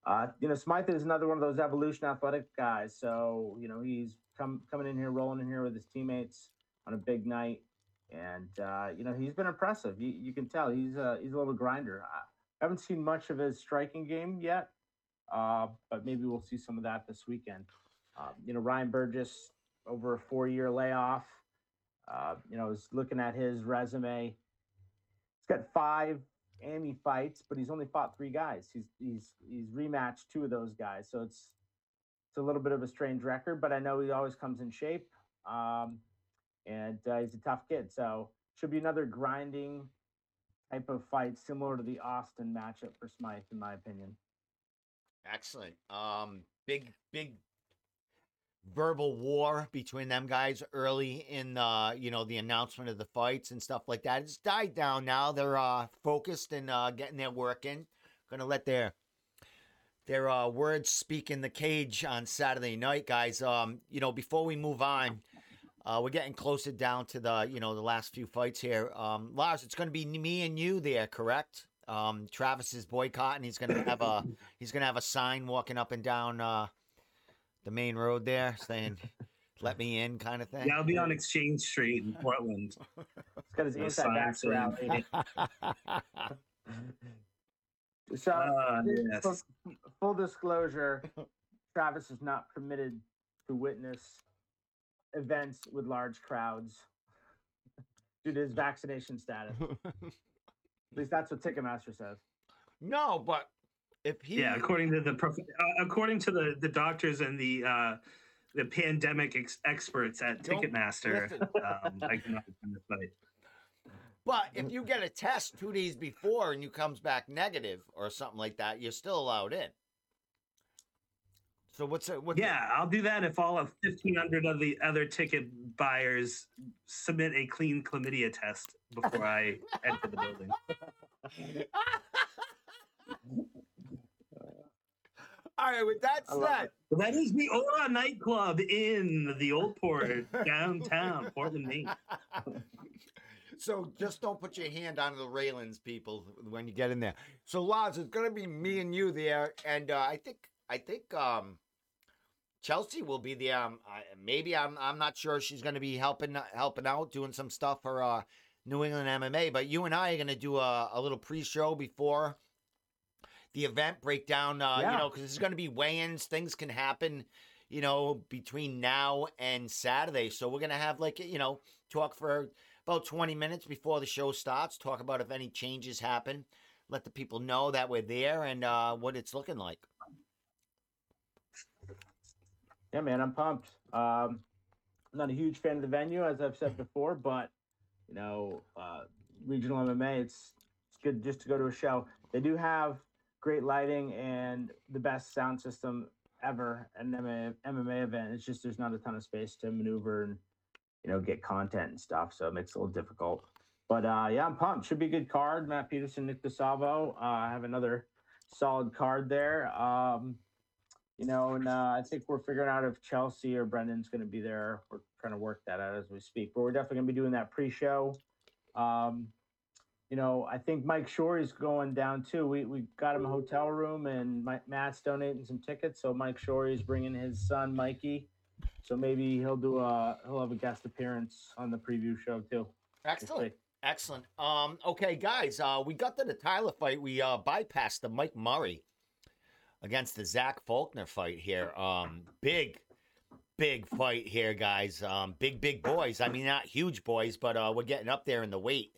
uh, you know, Smythe is another one of those evolution athletic guys. So, you know, he's come coming in here, rolling in here with his teammates on a big night, and uh, you know he's been impressive. You, you can tell he's a he's a little grinder. I haven't seen much of his striking game yet, uh, but maybe we'll see some of that this weekend. Uh, you know, Ryan Burgess over a four year layoff. Uh, you know, is looking at his resume. He's got five AMI fights, but he's only fought three guys. He's he's he's rematched two of those guys, so it's it's a little bit of a strange record. But I know he always comes in shape, um, and uh, he's a tough kid. So should be another grinding type of fight, similar to the Austin matchup for Smythe, in my opinion. Excellent. Um, big big verbal war between them guys early in uh you know the announcement of the fights and stuff like that it's died down now they're uh focused and uh getting their work in gonna let their their uh words speak in the cage on saturday night guys. Um you know before we move on uh we're getting closer down to the you know the last few fights here. Um lars it's gonna be me and you there correct? Um travis is boycotting. He's gonna have a he's gonna have a sign walking up and down uh the main road there saying let me in kind of thing. Yeah, I'll be on Exchange Street in Portland. He's got his No anti-vax sign rally. So, Full- yes. full disclosure, Travis is not permitted to witness events with large crowds due to his vaccination status. At least that's what Ticketmaster says. no but if he Yeah, according to the prof- uh, according to the the doctors and the uh, the pandemic ex- experts at Ticketmaster, um, I cannot attend the fight. But if mm-hmm. you get a test two days before and you comes back negative or something like that, you're still allowed in. So what's uh, it? What's it- Yeah, I'll do that if all of fifteen hundred of the other ticket buyers submit a clean chlamydia test before I enter the building. All right. With that said. Well, that is the Aura nightclub in the Old Port downtown Portland, Maine. [LAUGHS] so just don't put your hand on the railings, people, when you get in there. So Lars, it's gonna be me and you there, and uh, I think I think um, Chelsea will be there. Um, I, maybe I'm I'm not sure she's gonna be helping helping out, doing some stuff for uh, New England MMA. But you and I are gonna do a, a little pre-show before the event breakdown. Uh, You know, because there's gonna be weigh-ins. Things can happen. You know, between now and Saturday. So we're gonna have like you know talk for about 20 minutes before the show starts. Talk about if any changes happen. Let the people know that we're there and uh, what it's looking like. Yeah, man, I'm pumped. Um, I'm not a huge fan of the venue, as I've said before, but you know, uh, regional MMA, it's it's good just to go to a show. They do have great lighting and the best sound system ever an MMA, MMA event. It's just there's not a ton of space to maneuver and you know get content and stuff, so it makes it a little difficult. But uh, yeah, I'm pumped. Should be a good card. Matt Peterson, Nick DeSalvo. Uh, I have another solid card there. Um, you know, and uh, I think we're figuring out if Chelsea or Brendan's going to be there. We're trying to work that out as we speak, but we're definitely going to be doing that pre-show. Um, you know, I think Mike Shore is going down too. We we got him a hotel room, and Matt's donating some tickets. So Mike Shore is bringing his son Mikey. So maybe he'll do a he'll have a guest appearance on the preview show too. Excellent. Excellent. Um, okay, guys, uh, we got to the Tyler fight. We uh, bypassed the Mike Murray against the Zach Faulkner fight here. Um, big, big fight here, guys. Um, big, big boys. I mean, not huge boys, but uh, we're getting up there in the weight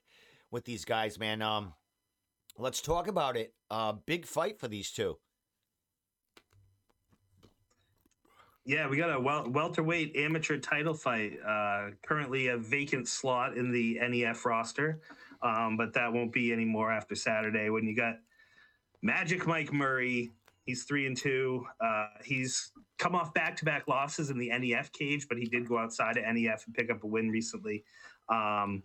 with these guys, man. Um, let's talk about it. Uh, big fight for these two. Yeah, we got a wel- welterweight amateur title fight. Uh, currently a vacant slot in the NEF roster, um, but that won't be anymore after Saturday when you got Magic Mike Murray. He's three and two. Uh, he's come off back-to-back losses in the NEF cage, but he did go outside of NEF and pick up a win recently. Um,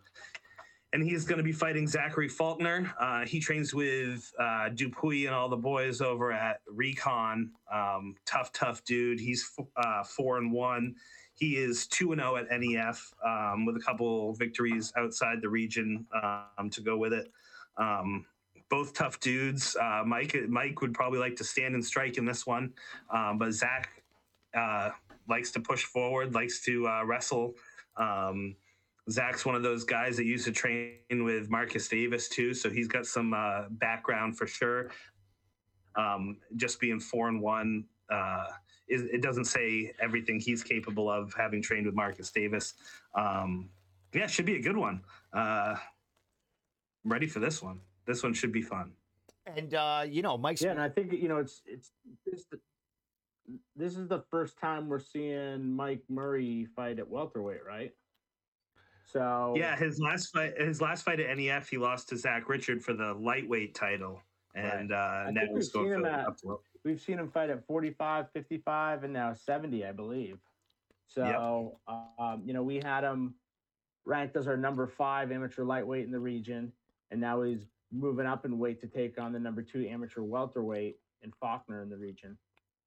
and he's going to be fighting Zachary Faulkner. Uh, he trains with uh, Dupuy and all the boys over at Recon. Um, tough, tough dude. He's f- uh, four and one. He is two and zero at NEF um, with a couple victories outside the region um, to go with it. Um, both tough dudes. Uh, Mike, Mike would probably like to stand and strike in this one, um, but Zach uh, likes to push forward, likes to uh, wrestle. Um, Zach's one of those guys that used to train with Marcus Davis too, so he's got some uh, background for sure. Um, just being four and one, uh, is, it doesn't say everything he's capable of having trained with Marcus Davis. Um, yeah, should be a good one. Uh, I'm ready for this one. This one should be fun. And uh, you know, Mike's Yeah, and I think you know it's it's this the, this is the first time we're seeing Mike Murray fight at welterweight, right? So Yeah, his last fight, his last fight at NEF, he lost to Zach Richard for the lightweight title, and uh, now we've seen him at- we've seen him fight at 45, 55, and now 70, I believe. So, um, you know, we had him ranked as our number five amateur lightweight in the region, and now he's moving up in weight to take on the number two amateur welterweight in Faulkner in the region.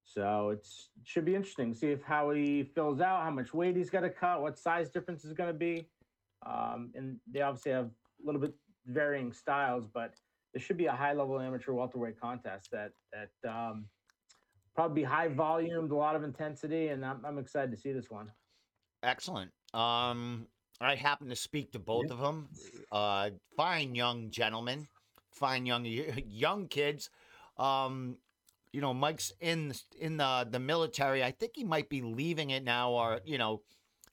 So it should be interesting. To see if how he fills out, how much weight he's got to cut, what size difference is going to be. Um, and they obviously have a little bit varying styles, but there should be a high level amateur welterweight contest that that um, probably be high volume, a lot of intensity, and I'm, I'm excited to see this one. Excellent. Um, I happen to speak to both of them. Uh, fine young gentlemen, fine young [LAUGHS] young kids. Um, you know, Mike's in in the the military. I think he might be leaving it now, or you know,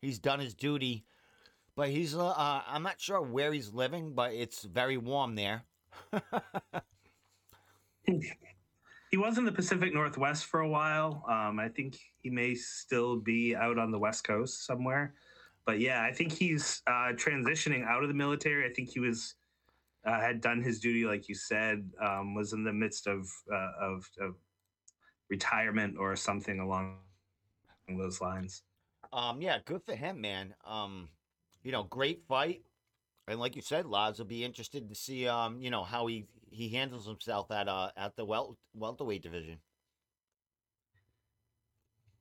he's done his duty. But he's uh, uh, I'm not sure where he's living, but it's very warm there. [LAUGHS] He was in the Pacific Northwest for a while. Um, I think he may still be out on the West Coast somewhere. But yeah, I think he's uh, transitioning out of the military. I think he was uh, had done his duty, like you said, um, was in the midst of, uh, of of retirement or something along those lines. Um, yeah, good for him, man. Um, you know, great fight, and like you said, Laz will be interested to see, um, you know, how he he handles himself at uh at the wel- welterweight division.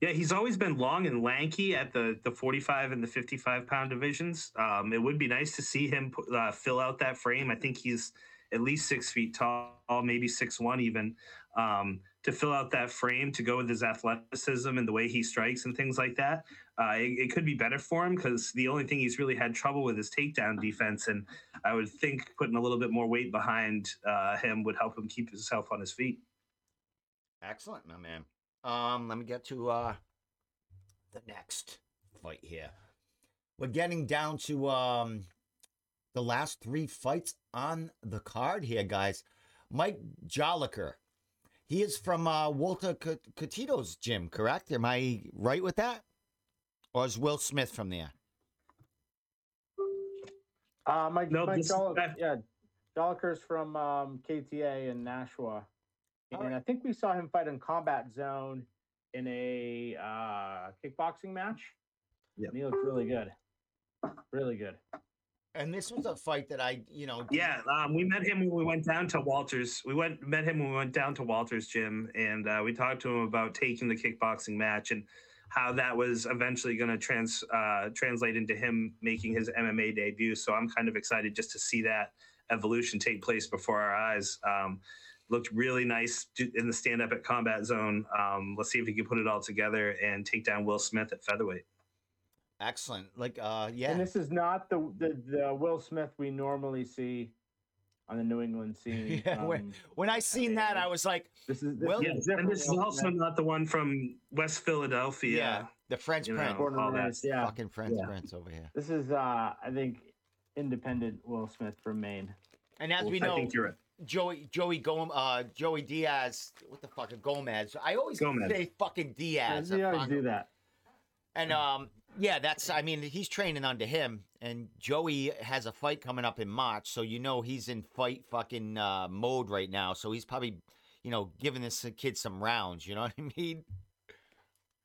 Yeah, he's always been long and lanky at the the 45 and the 55 pound divisions. Um, it would be nice to see him uh, fill out that frame. I think he's at least six feet tall, maybe six one even. Um, to fill out that frame to go with his athleticism and the way he strikes and things like that, uh, it, it, could be better for him because the only thing he's really had trouble with is takedown defense. And I would think putting a little bit more weight behind uh, him would help him keep himself on his feet. Excellent, my man. Um, let me get to uh the next fight here. We're getting down to um the last three fights on the card here, guys. Mike Jolicoeur. He is from uh, Walter Coutinho's gym, correct? Am I right with that? Or is Will Smith from there? Uh, Mike, no, Mike Jolicoeur, yeah, Jolicoeur's from um, KTA in Nashua. And right. I think we saw him fight in Combat Zone in a uh, kickboxing match. Yeah, he looked really good, really good. And this was a fight that I, you know. Yeah, um, we met him when we went down to Walters. We went met him when we went down to Walters gym, and uh, we talked to him about taking the kickboxing match and how that was eventually going to trans uh, translate into him making his MMA debut. So I'm kind of excited just to see that evolution take place before our eyes. Um, looked really nice in the stand up at Combat Zone. Um, let's see if he can put it all together and take down Will Smith at featherweight. Excellent. Like, uh, yeah. And this is not the, the, the Will Smith we normally see on the New England scene. [LAUGHS] yeah, um, when, when I seen that, I was like, "This is this well, yeah, and this is also not the one from West Philadelphia." Yeah, the French Prince, all that, yeah, fucking French yeah. Prince over here. This is, uh, I think, independent Will Smith from Maine. And as well, we know, I think you're right. Joey Joey Gom uh Joey Diaz what the fuck Gomez I always Gomez. say fucking Diaz. Yeah, always do that. And um yeah, that's I mean he's training under him and Joey has a fight coming up in March, so you know he's in fight fucking uh, mode right now. So he's probably you know giving this kid some rounds. You know what I mean?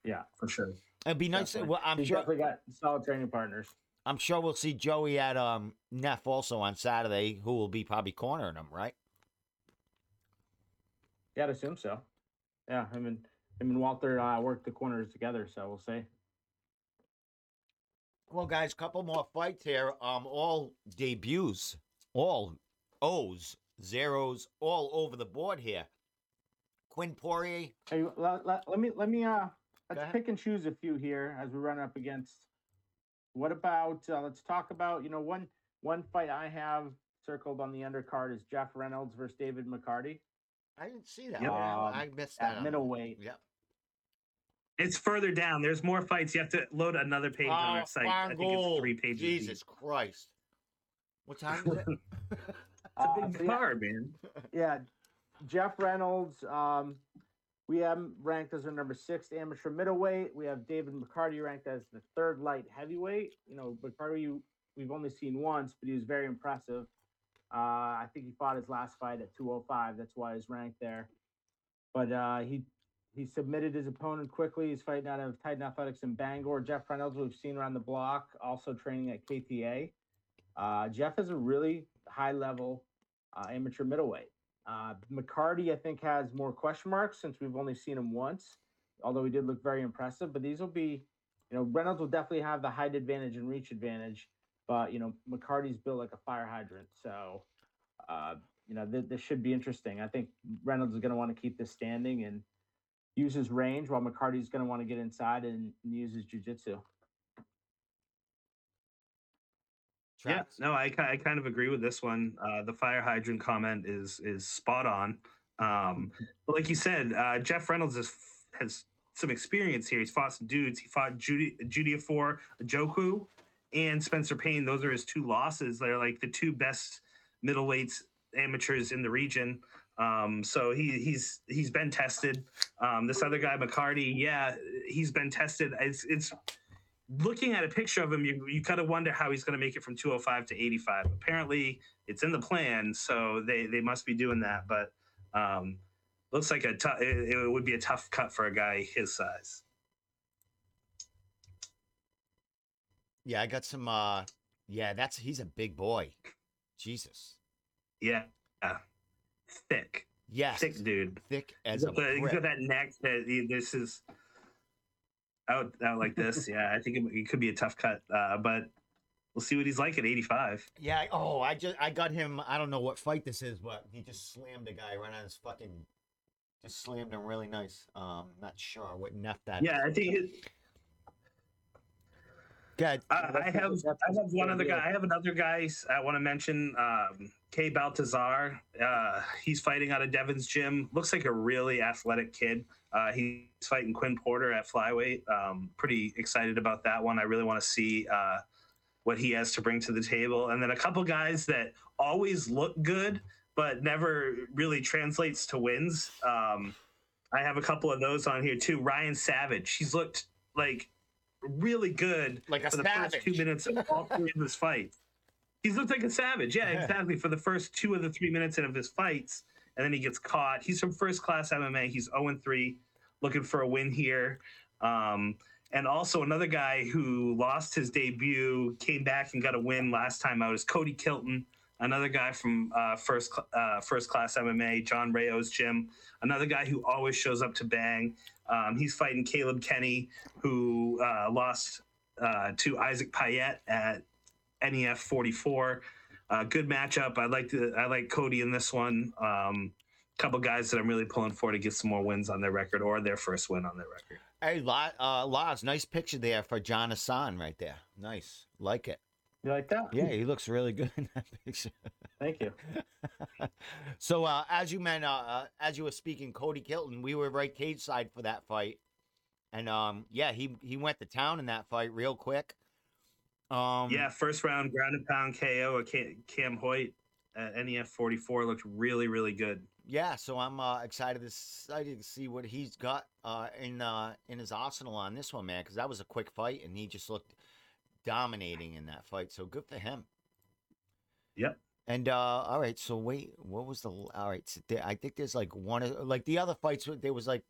Yeah, for sure. It'd be nice. Definitely. Well, I'm he's sure definitely got solid training partners. I'm sure we'll see Joey at um NEF also on Saturday, who will be probably cornering him, right? Yeah, I'd assume so. Yeah, him and him and Walter uh, worked the corners together, so we'll see. Well, guys, couple more fights here. Um, all debuts, all O's, zeros, all over the board here. Quinn Poirier. Hey, let, let, let me let me uh let's pick and choose a few here as we run up against. What about uh, let's talk about you know one one fight I have circled on the undercard is Jeff Reynolds versus David McCarty. I didn't see that. Yep. Um, I missed that. At middleweight. Yep. It's further down. There's more fights. You have to load another page oh, on our site. I think it's three pages. Jesus deep. Christ. What time is it? [LAUGHS] it's a big uh, card, yeah. man. Yeah. Jeff Reynolds, um, we have ranked as our number six amateur middleweight. We have David McCarty ranked as the third light heavyweight. You know, McCarty, we've only seen once, but he was very impressive. Uh, I think he fought his last fight at 205. That's why he's ranked there. But uh, he he submitted his opponent quickly. He's fighting out of Titan Athletics in Bangor. Jeff Reynolds, we've seen around the block, also training at KTA. Uh, Jeff is a really high level uh, amateur middleweight. Uh, McCarty, I think, has more question marks since we've only seen him once, although he did look very impressive. But these will be, you know, Reynolds will definitely have the height advantage and reach advantage. But you know, McCarty's built like a fire hydrant, so uh, you know th- this should be interesting. I think Reynolds is going to want to keep this standing and use his range, while McCarty's going to want to get inside and, and use his jujitsu. Yeah, no, I, I kind of agree with this one. Uh, the fire hydrant comment is is spot on. Um, [LAUGHS] but like you said, uh, Jeff Reynolds has has some experience here. He's fought some dudes. He fought Judy Judy for Joku, and Spencer Payne. Those are his two losses. They're like the two best middleweights amateurs in the region. Um, so he he's he's been tested. Um, this other guy, McCarty, yeah, he's been tested. It's it's looking at a picture of him, you you kind of wonder how he's going to make it from 205 to 85. Apparently, it's in the plan, so they they must be doing that. But um, looks like a tough. It, it would be a tough cut for a guy his size. Yeah, I got some. uh Yeah, that's he's a big boy. Jesus. Yeah, yeah. Thick, Yes. thick dude. Thick as a the- he's got that neck that he- this is out out like this. [LAUGHS] yeah, I think it, it could be a tough cut, uh, but we'll see what he's like at 85. Yeah. Oh, I just I got him. I don't know what fight this is, but he just slammed a guy right on his fucking. Just slammed him really nice. Um, not sure what neck that. Yeah, I think it, Good. I, I have I have one other guy. I have another guy I want to mention. Um, Kay Baltazar. Uh, he's fighting out of Devin's gym. Looks like a really athletic kid. Uh, he's fighting Quinn Porter at flyweight. Um, pretty excited about that one. I really want to see uh, what he has to bring to the table. And then a couple guys that always look good but never really translates to wins. Um, I have a couple of those on here too. Ryan Savage. He's looked like really good Like a for the first two minutes of all three of his fights. He's looked like a savage. Yeah, exactly. For the first two of the three minutes of his fights, and then he gets caught. He's from first class MMA. He's 0 3, looking for a win here. Um, and also another guy who lost his debut, came back and got a win last time out is Cody Kilton. Another guy from uh, first cl- uh, first class MMA, John Rayo's gym. Another guy who always shows up to bang. Um, he's fighting Caleb Kenny, who uh, lost uh, to Isaac Payette at NEF 44. Uh, good matchup. I like the I like Cody in this one. Um, couple guys that I'm really pulling for to get some more wins on their record or their first win on their record. Hey, La- uh, nice picture there for John Hassan right there. Nice, like it. You like that? Yeah, he looks really good in that [LAUGHS] picture. Thank you. so, uh, as you meant, uh, uh, as you were speaking, Cody Kilton, we were right cage side for that fight, and um, yeah, he he went to town in that fight real quick. Um, yeah, first round ground and pound KO of Cam, Cam Hoyt at NEF 44 looked really really good. yeah. So I'm uh, excited to excited to see what he's got uh, in uh, in his arsenal on this one, man, because that was a quick fight, and he just looked dominating in that fight. So good for him. Yep. And uh, all right, so wait, what was the all right? So there, I think there's like one of like the other fights. There was like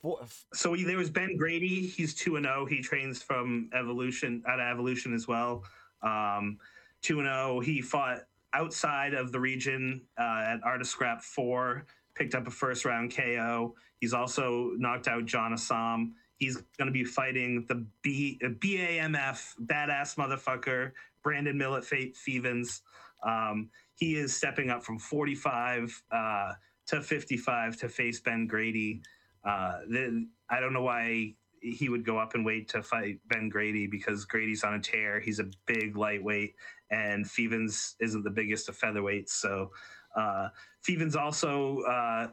four. So there was Ben Grady. He's two and zero. He trains from Evolution out of Evolution as well. Um, two and zero. He fought outside of the region uh, at Art of Scrap four. Picked up a first round KO. He's also knocked out John Assam. He's going to be fighting the B, BAMF badass motherfucker Brandon Millet Fe- Fevens. Um, he is stepping up from 45 uh, to 55 to face Ben Grady. Uh, the, I don't know why he would go up and wait to fight Ben Grady because Grady's on a tear. He's a big lightweight, and Fevens isn't the biggest of featherweights. So uh, Fevens also uh,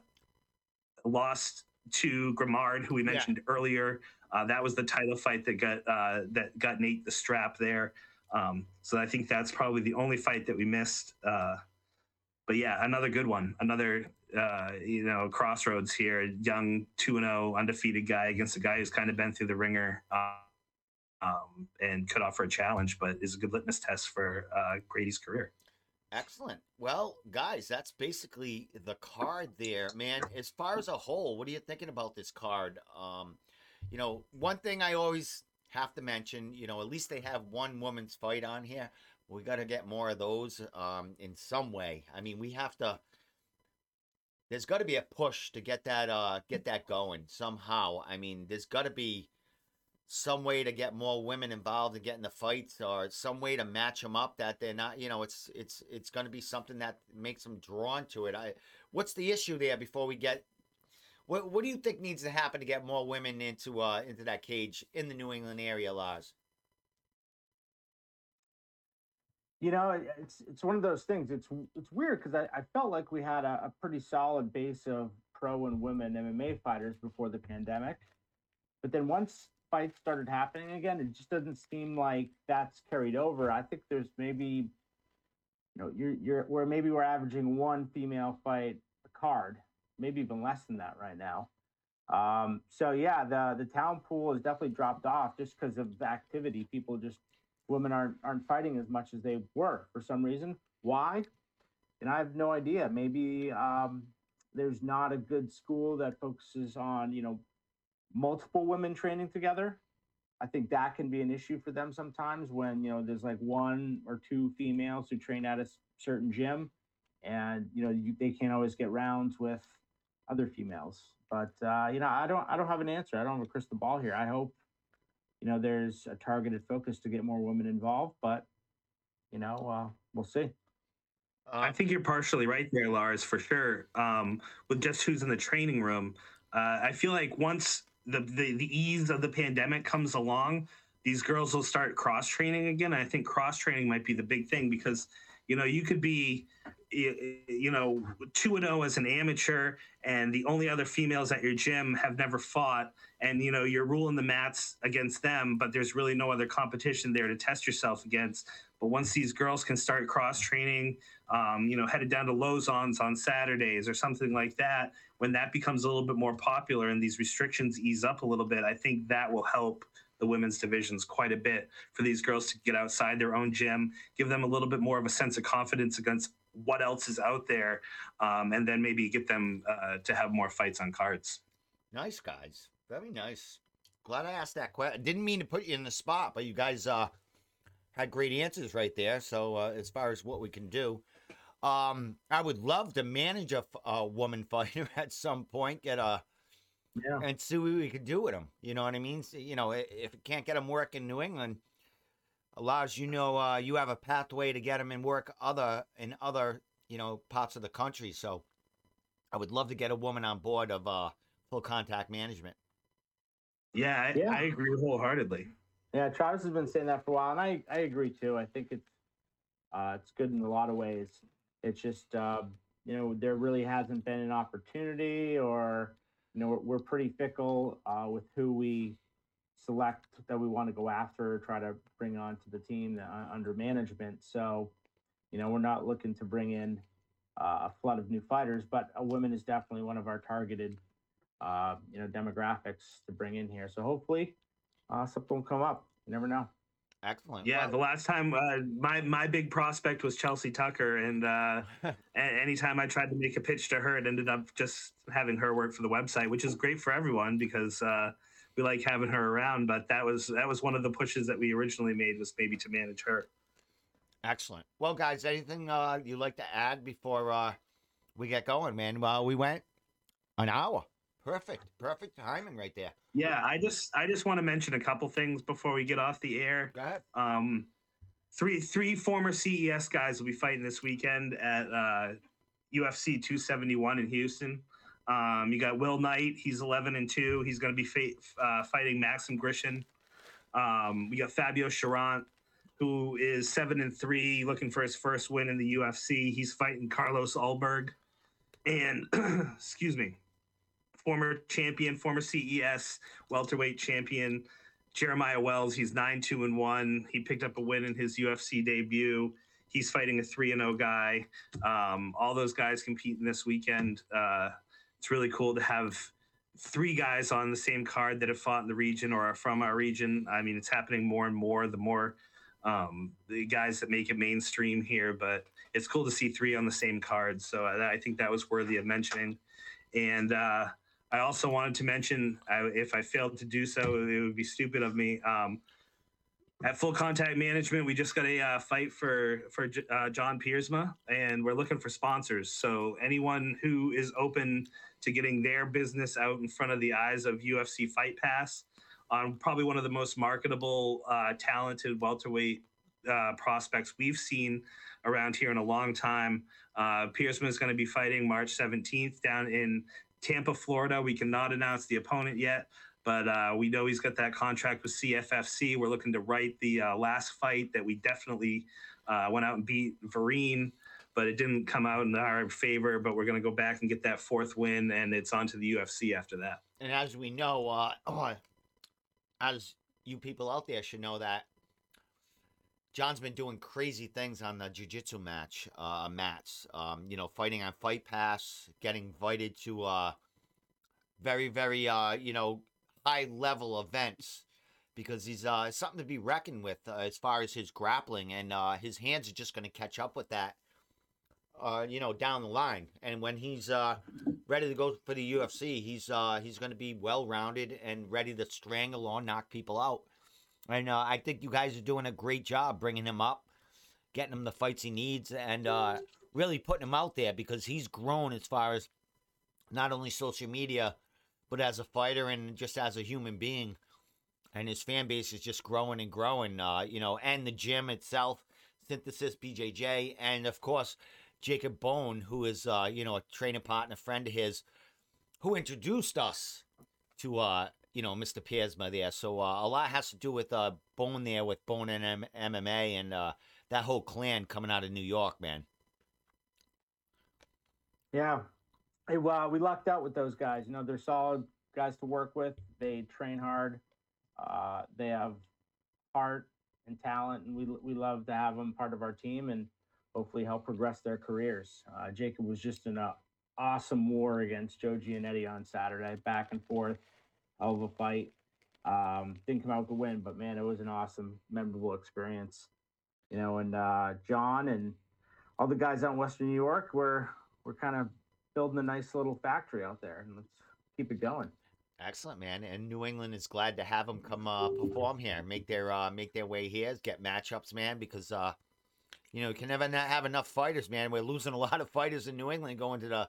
lost to Grimard, who we Yeah. mentioned earlier. Uh, that was the title fight that got uh, that got Nate the strap there. Um, so I think that's probably the only fight that we missed. Uh, but yeah, another good one. Another uh, you know crossroads here. Young two and zero undefeated guy against a guy who's kind of been through the ringer. Um, and could offer a challenge, but is a good litmus test for uh, Grady's career. Excellent. Well, guys, that's basically the card there, man. As far as a whole, what are you thinking about this card? Um, you know, one thing I always have to mention, you know, at least they have one woman's fight on here. We got to get more of those um, in some way. I mean, we have to. There's got to be a push to get that uh get that going somehow. I mean, there's got to be some way to get more women involved and get in the fights or some way to match them up that they're not you know it's it's it's going to be something that makes them drawn to it i what's the issue there before we get what what do you think needs to happen to get more women into uh into that cage in the new england area Lars? You know, it's it's one of those things. It's it's weird because I, I felt like we had a, a pretty solid base of pro and women MMA fighters before the pandemic, but then once fights started happening again, it just doesn't seem like that's carried over. I think there's maybe, you know, you're you're where maybe we're averaging one female fight a card, maybe even less than that right now. Um, so yeah, the the town pool has definitely dropped off just because of the activity. People just women aren't aren't fighting as much as they were for some reason. Why? And I have no idea. Maybe um, there's not a good school that focuses on you know multiple women training together. I think that can be an issue for them sometimes when you know there's like one or two females who train at a certain gym, and you know you, they can't always get rounds with other females. But uh, you know, I don't I don't have an answer. I don't have a crystal ball here. I hope you know there's a targeted focus to get more women involved, but you know uh, we'll see. I think you're partially right there, Lars, for sure. Um, with just who's in the training room, uh, I feel like once the, the the ease of the pandemic comes along, these girls will start cross training again. I think cross training might be the big thing because you know you could be you know two and zero oh as an amateur, and the only other females at your gym have never fought, and you know you're ruling the mats against them, but there's really no other competition there to test yourself against. But once these girls can start cross training, um, you know, headed down to Lauzon's on Saturdays or something like that, when that becomes a little bit more popular and these restrictions ease up a little bit, I think that will help the women's divisions quite a bit for these girls to get outside their own gym, give them a little bit more of a sense of confidence against what else is out there, um, and then maybe get them uh, to have more fights on cards. Nice guys, very nice. Glad I asked that question. Didn't mean to put you in the spot, but you guys uh, had great answers right there. So uh, as far as what we can do, um, I would love to manage a, a woman [LAUGHS] fighter at some point. Get a yeah. and see what we could do with them. You know what I mean? So, you know, if it can't get them work in New England, allows you know uh, you have a pathway to get them in work other in other you know parts of the country. So I would love to get a woman on board of uh, full contact management. Yeah, I, yeah. I agree wholeheartedly. Yeah, Travis has been saying that for a while, and I, I agree too. I think it's uh, it's good in a lot of ways. It's just uh, you know there really hasn't been an opportunity, or you know we're, we're pretty fickle uh, with who we select that we want to go after, try to bring on to the team uh, under management. So you know we're not looking to bring in uh, a flood of new fighters, but a woman is definitely one of our targeted uh, you know demographics to bring in here. So hopefully uh, something will come up. You never know. Excellent. Yeah, well, the last time uh, my my big prospect was Chelsea Tucker, and uh, [LAUGHS] anytime I tried to make a pitch to her, it ended up just having her work for the website, which is great for everyone because uh, we like having her around. But that was that was one of the pushes that we originally made was maybe to manage her. Excellent. Well, guys, anything uh, you'd like to add before uh, we get going, man? Well, we went an hour. Perfect. Perfect timing right there. Yeah, I just I just want to mention a couple things before we get off the air. Go ahead. Um, three three former CES guys will be fighting this weekend at uh, UFC 271 in Houston. Um, you got Will Knight. He's 11 and two. He's going to be fa- uh, fighting Maxim Grishin. Um, we got Fabio Cherant, who is seven and three, looking for his first win in the UFC. He's fighting Carlos Ulberg. And [CLEARS THROAT] excuse me, former champion, former CES welterweight champion Jeremiah Wells. He's nine two and one. He picked up a win in his UFC debut. He's fighting a three and zero oh guy. Um, all those guys competing this weekend. Uh, it's really cool to have three guys on the same card that have fought in the region or are from our region. I mean, it's happening more and more. The more um, the guys that make it mainstream here, but it's cool to see three on the same card. So I, I think that was worthy of mentioning. And uh, I also wanted to mention, if I failed to do so, it would be stupid of me. Um, at Full Contact Management, we just got a uh, fight for for uh, John Piersma, and we're looking for sponsors. So anyone who is open to getting their business out in front of the eyes of UFC Fight Pass on probably one of the most marketable, uh, talented welterweight uh, prospects we've seen around here in a long time. Uh, is going to be fighting March 17th down in Tampa, Florida. We cannot announce the opponent yet, but uh, we know he's got that contract with CFFC. We're looking to write the uh, last fight that we definitely uh, went out and beat Vereen, but it didn't come out in our favor. But we're going to go back and get that fourth win, and it's on to the UFC after that. And as we know, uh, [CLEARS THROAT] as you people out there should know that John's been doing crazy things on the jiu-jitsu match uh, mats. Um, you know, fighting on Fight Pass, getting invited to uh, very, very, uh, you know, high level events because he's uh, something to be reckoned with uh, as far as his grappling, and uh, his hands are just going to catch up with that. You know, down the line, and when he's ready to go for the UFC, he's he's going to be well rounded and ready to strangle or knock people out. And uh, I think you guys are doing a great job bringing him up, getting him the fights he needs, and uh, really putting him out there because he's grown as far as not only social media, but as a fighter and just as a human being. And his fan base is just growing and growing, uh, you know, and the gym itself, Synthesis BJJ, and of course, Jacob Bone, who is, uh, you know, a training partner, friend of his, who introduced us to, uh, you know, Mr. Piersma there. So uh, a lot has to do with uh, Bone there, with Bone and M- MMA, and uh, that whole clan coming out of New York, man. Yeah. Hey, well, we lucked out with those guys. You know, they're solid guys to work with. They train hard. Uh, they have heart and talent, and we we love to have them part of our team and hopefully help progress their careers. Uh, Jacob was just in a awesome war against Joe Giannetti on Saturday, back and forth, hell of a fight. Um, didn't come out with a win, but man, it was an awesome, memorable experience. You know, and uh, John and all the guys out in Western New York were we're kind of building a nice little factory out there, and let's keep it going. Excellent, man. And New England is glad to have them come uh, perform here, make their uh, make their way here, get matchups, man. Because uh, you know you can never not have enough fighters, man. We're losing a lot of fighters in New England going to the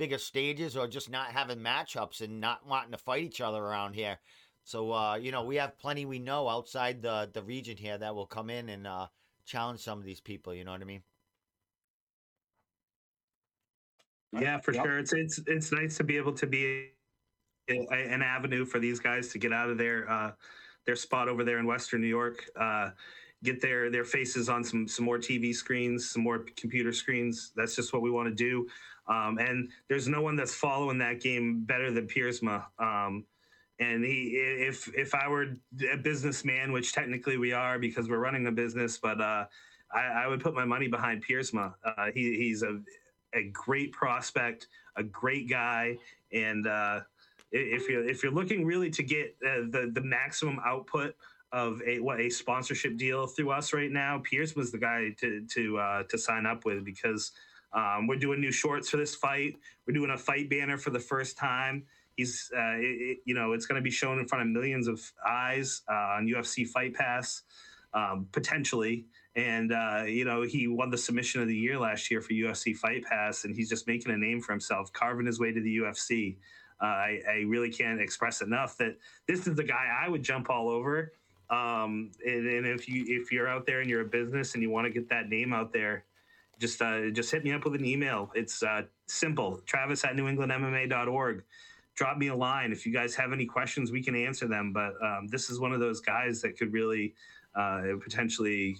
bigger stages or just not having matchups and not wanting to fight each other around here. So uh, you know we have plenty we know outside the the region here that will come in and uh, challenge some of these people. You know what I mean? Yeah, for Yep. sure. It's it's it's nice to be able to be a, an avenue for these guys to get out of their uh, their spot over there in Western New York, uh, get their their faces on some some more TV screens, some more computer screens. That's just what we want to do. Um, and there's no one that's following that game better than Piersma. Um, and he, if if I were a businessman, which technically we are because we're running a business, but uh, I, I would put my money behind Piersma. Uh, he, he's a a great prospect, a great guy, and uh, if you're if you're looking really to get uh, the the maximum output of a what a sponsorship deal through us right now, Pierce was the guy to to uh, to sign up with because um, we're doing new shorts for this fight. We're doing a fight banner for the first time. He's uh, it, it- you know it's going to be shown in front of millions of eyes uh, on UFC Fight Pass um, potentially. And uh, you know he won the submission of the year last year for UFC Fight Pass, and he's just making a name for himself, carving his way to the UFC. Uh, I, I really can't express enough that this is the guy I would jump all over. Um, and, and if you if you're out there and you're a business and you want to get that name out there, just uh, just hit me up with an email. It's uh, simple. Travis at NewEnglandMMA.org. Drop me a line if you guys have any questions. We can answer them. But um, this is one of those guys that could really uh, potentially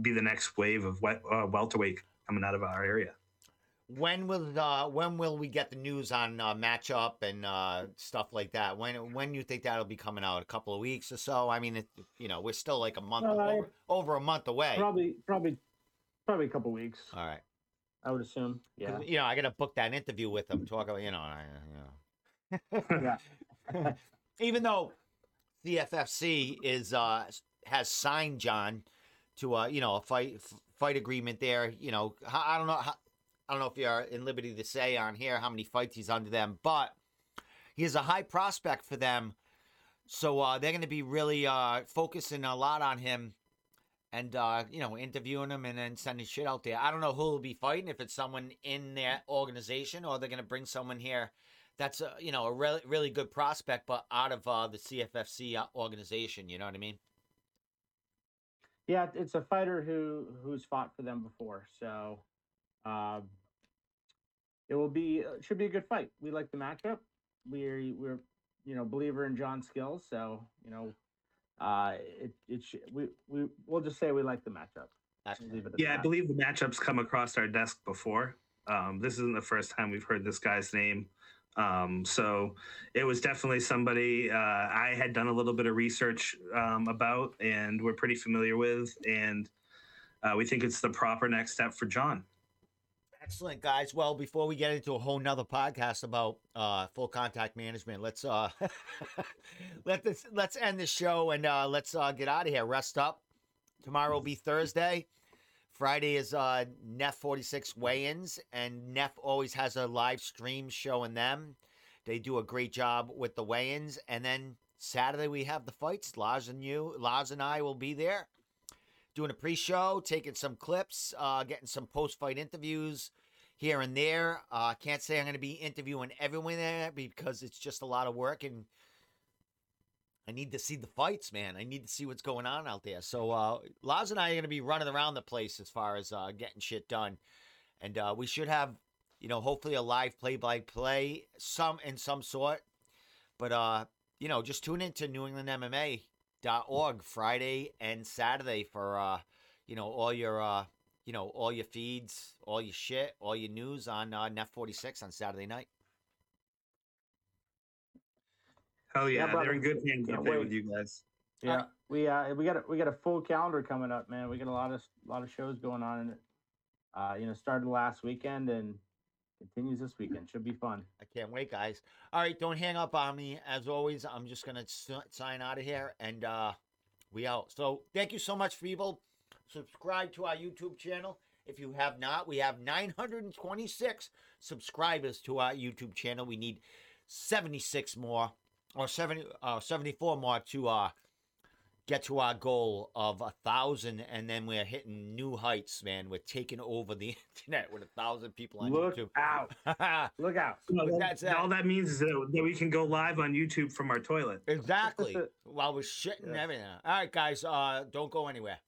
be the next wave of wel- uh, welterweight coming out of our area. When will uh, when will we get the news on uh, matchup and uh, stuff like that? When when you think that'll be coming out? A couple of weeks or so? I mean, it, you know, we're still like a month Uh, over, over a month away. Probably, probably, probably a couple weeks. All right. I would assume. Yeah. You know, I got to book that interview with him. Talk about you know, I, you know. Yeah. [LAUGHS] Even though CFFC is uh has signed John to uh you know a fight fight agreement there. You know, I don't know how, I don't know if you're in liberty to say on here how many fights he's under them, but he is a high prospect for them. So uh, they're going to be really uh, focusing a lot on him and uh, you know interviewing him and then sending shit out there. I don't know who will be fighting if it's someone in their organization or they're going to bring someone here that's a, you know a really really good prospect, but out of uh, the CFFC uh, organization. You know what I mean? Yeah, it's a fighter who who's fought for them before, so um, it will be uh, should be a good fight. We like the matchup. We're we're you know believer in John's skills, so you know uh, it it sh- we we we'll just say we like the matchup. We'll Excellent. leave it at Yeah, I believe the matchups come across our desk before. Um, this isn't the first time we've heard this guy's name. Um, so it was definitely somebody uh, I had done a little bit of research um, about and we're pretty familiar with. And uh, we think it's the proper next step for John. Excellent, guys. Well, before we get into a whole nother podcast about uh, full contact management, let's uh, [LAUGHS] let this let's end the show and uh, let's uh, get out of here. Rest up. Tomorrow will be Thursday. Friday is uh, NEF 46 weigh-ins, and NEF always has a live stream showing them. They do a great job with the weigh-ins, and then Saturday we have the fights. Lars and you, Lars and I will be there doing a pre-show, taking some clips, uh, getting some post-fight interviews here and there. Uh, can't say I'm going to be interviewing everyone there because it's just a lot of work, and I need to see the fights, man. I need to see what's going on out there. So uh, Lars and I are going to be running around the place as far as uh, getting shit done, and uh, we should have, you know, hopefully a live play-by-play, some in some sort. But uh, you know, just tune into New England MMA org Friday and Saturday for uh, you know all your uh, you know all your feeds, all your shit, all your news on uh, NEF 46 on Saturday night. Hell yeah, Yeah, brother. they're in good hands Can't up there with you guys. Yeah, we uh we got a, we got a full calendar coming up, man. We got a lot of a lot of shows going on in it. Uh, you know, started last weekend and continues this weekend. Should be fun. I can't wait, guys. All right, don't hang up on me. As always, I'm just gonna s- sign out of here, and uh, we out. So thank you so much, people. Subscribe to our YouTube channel if you have not. We have 926 subscribers to our YouTube channel. We need 76 more, or 70, uh, 74 more to uh, get to our goal of a thousand, and then we're hitting new heights, man. We're taking over the [LAUGHS] internet with a thousand people on Look YouTube. out! [LAUGHS] Look out! That- that's all that means is that, that we can go live on YouTube from our toilet. Exactly. [LAUGHS] While we're shitting Yeah. everything. All right, guys. Uh, don't go anywhere.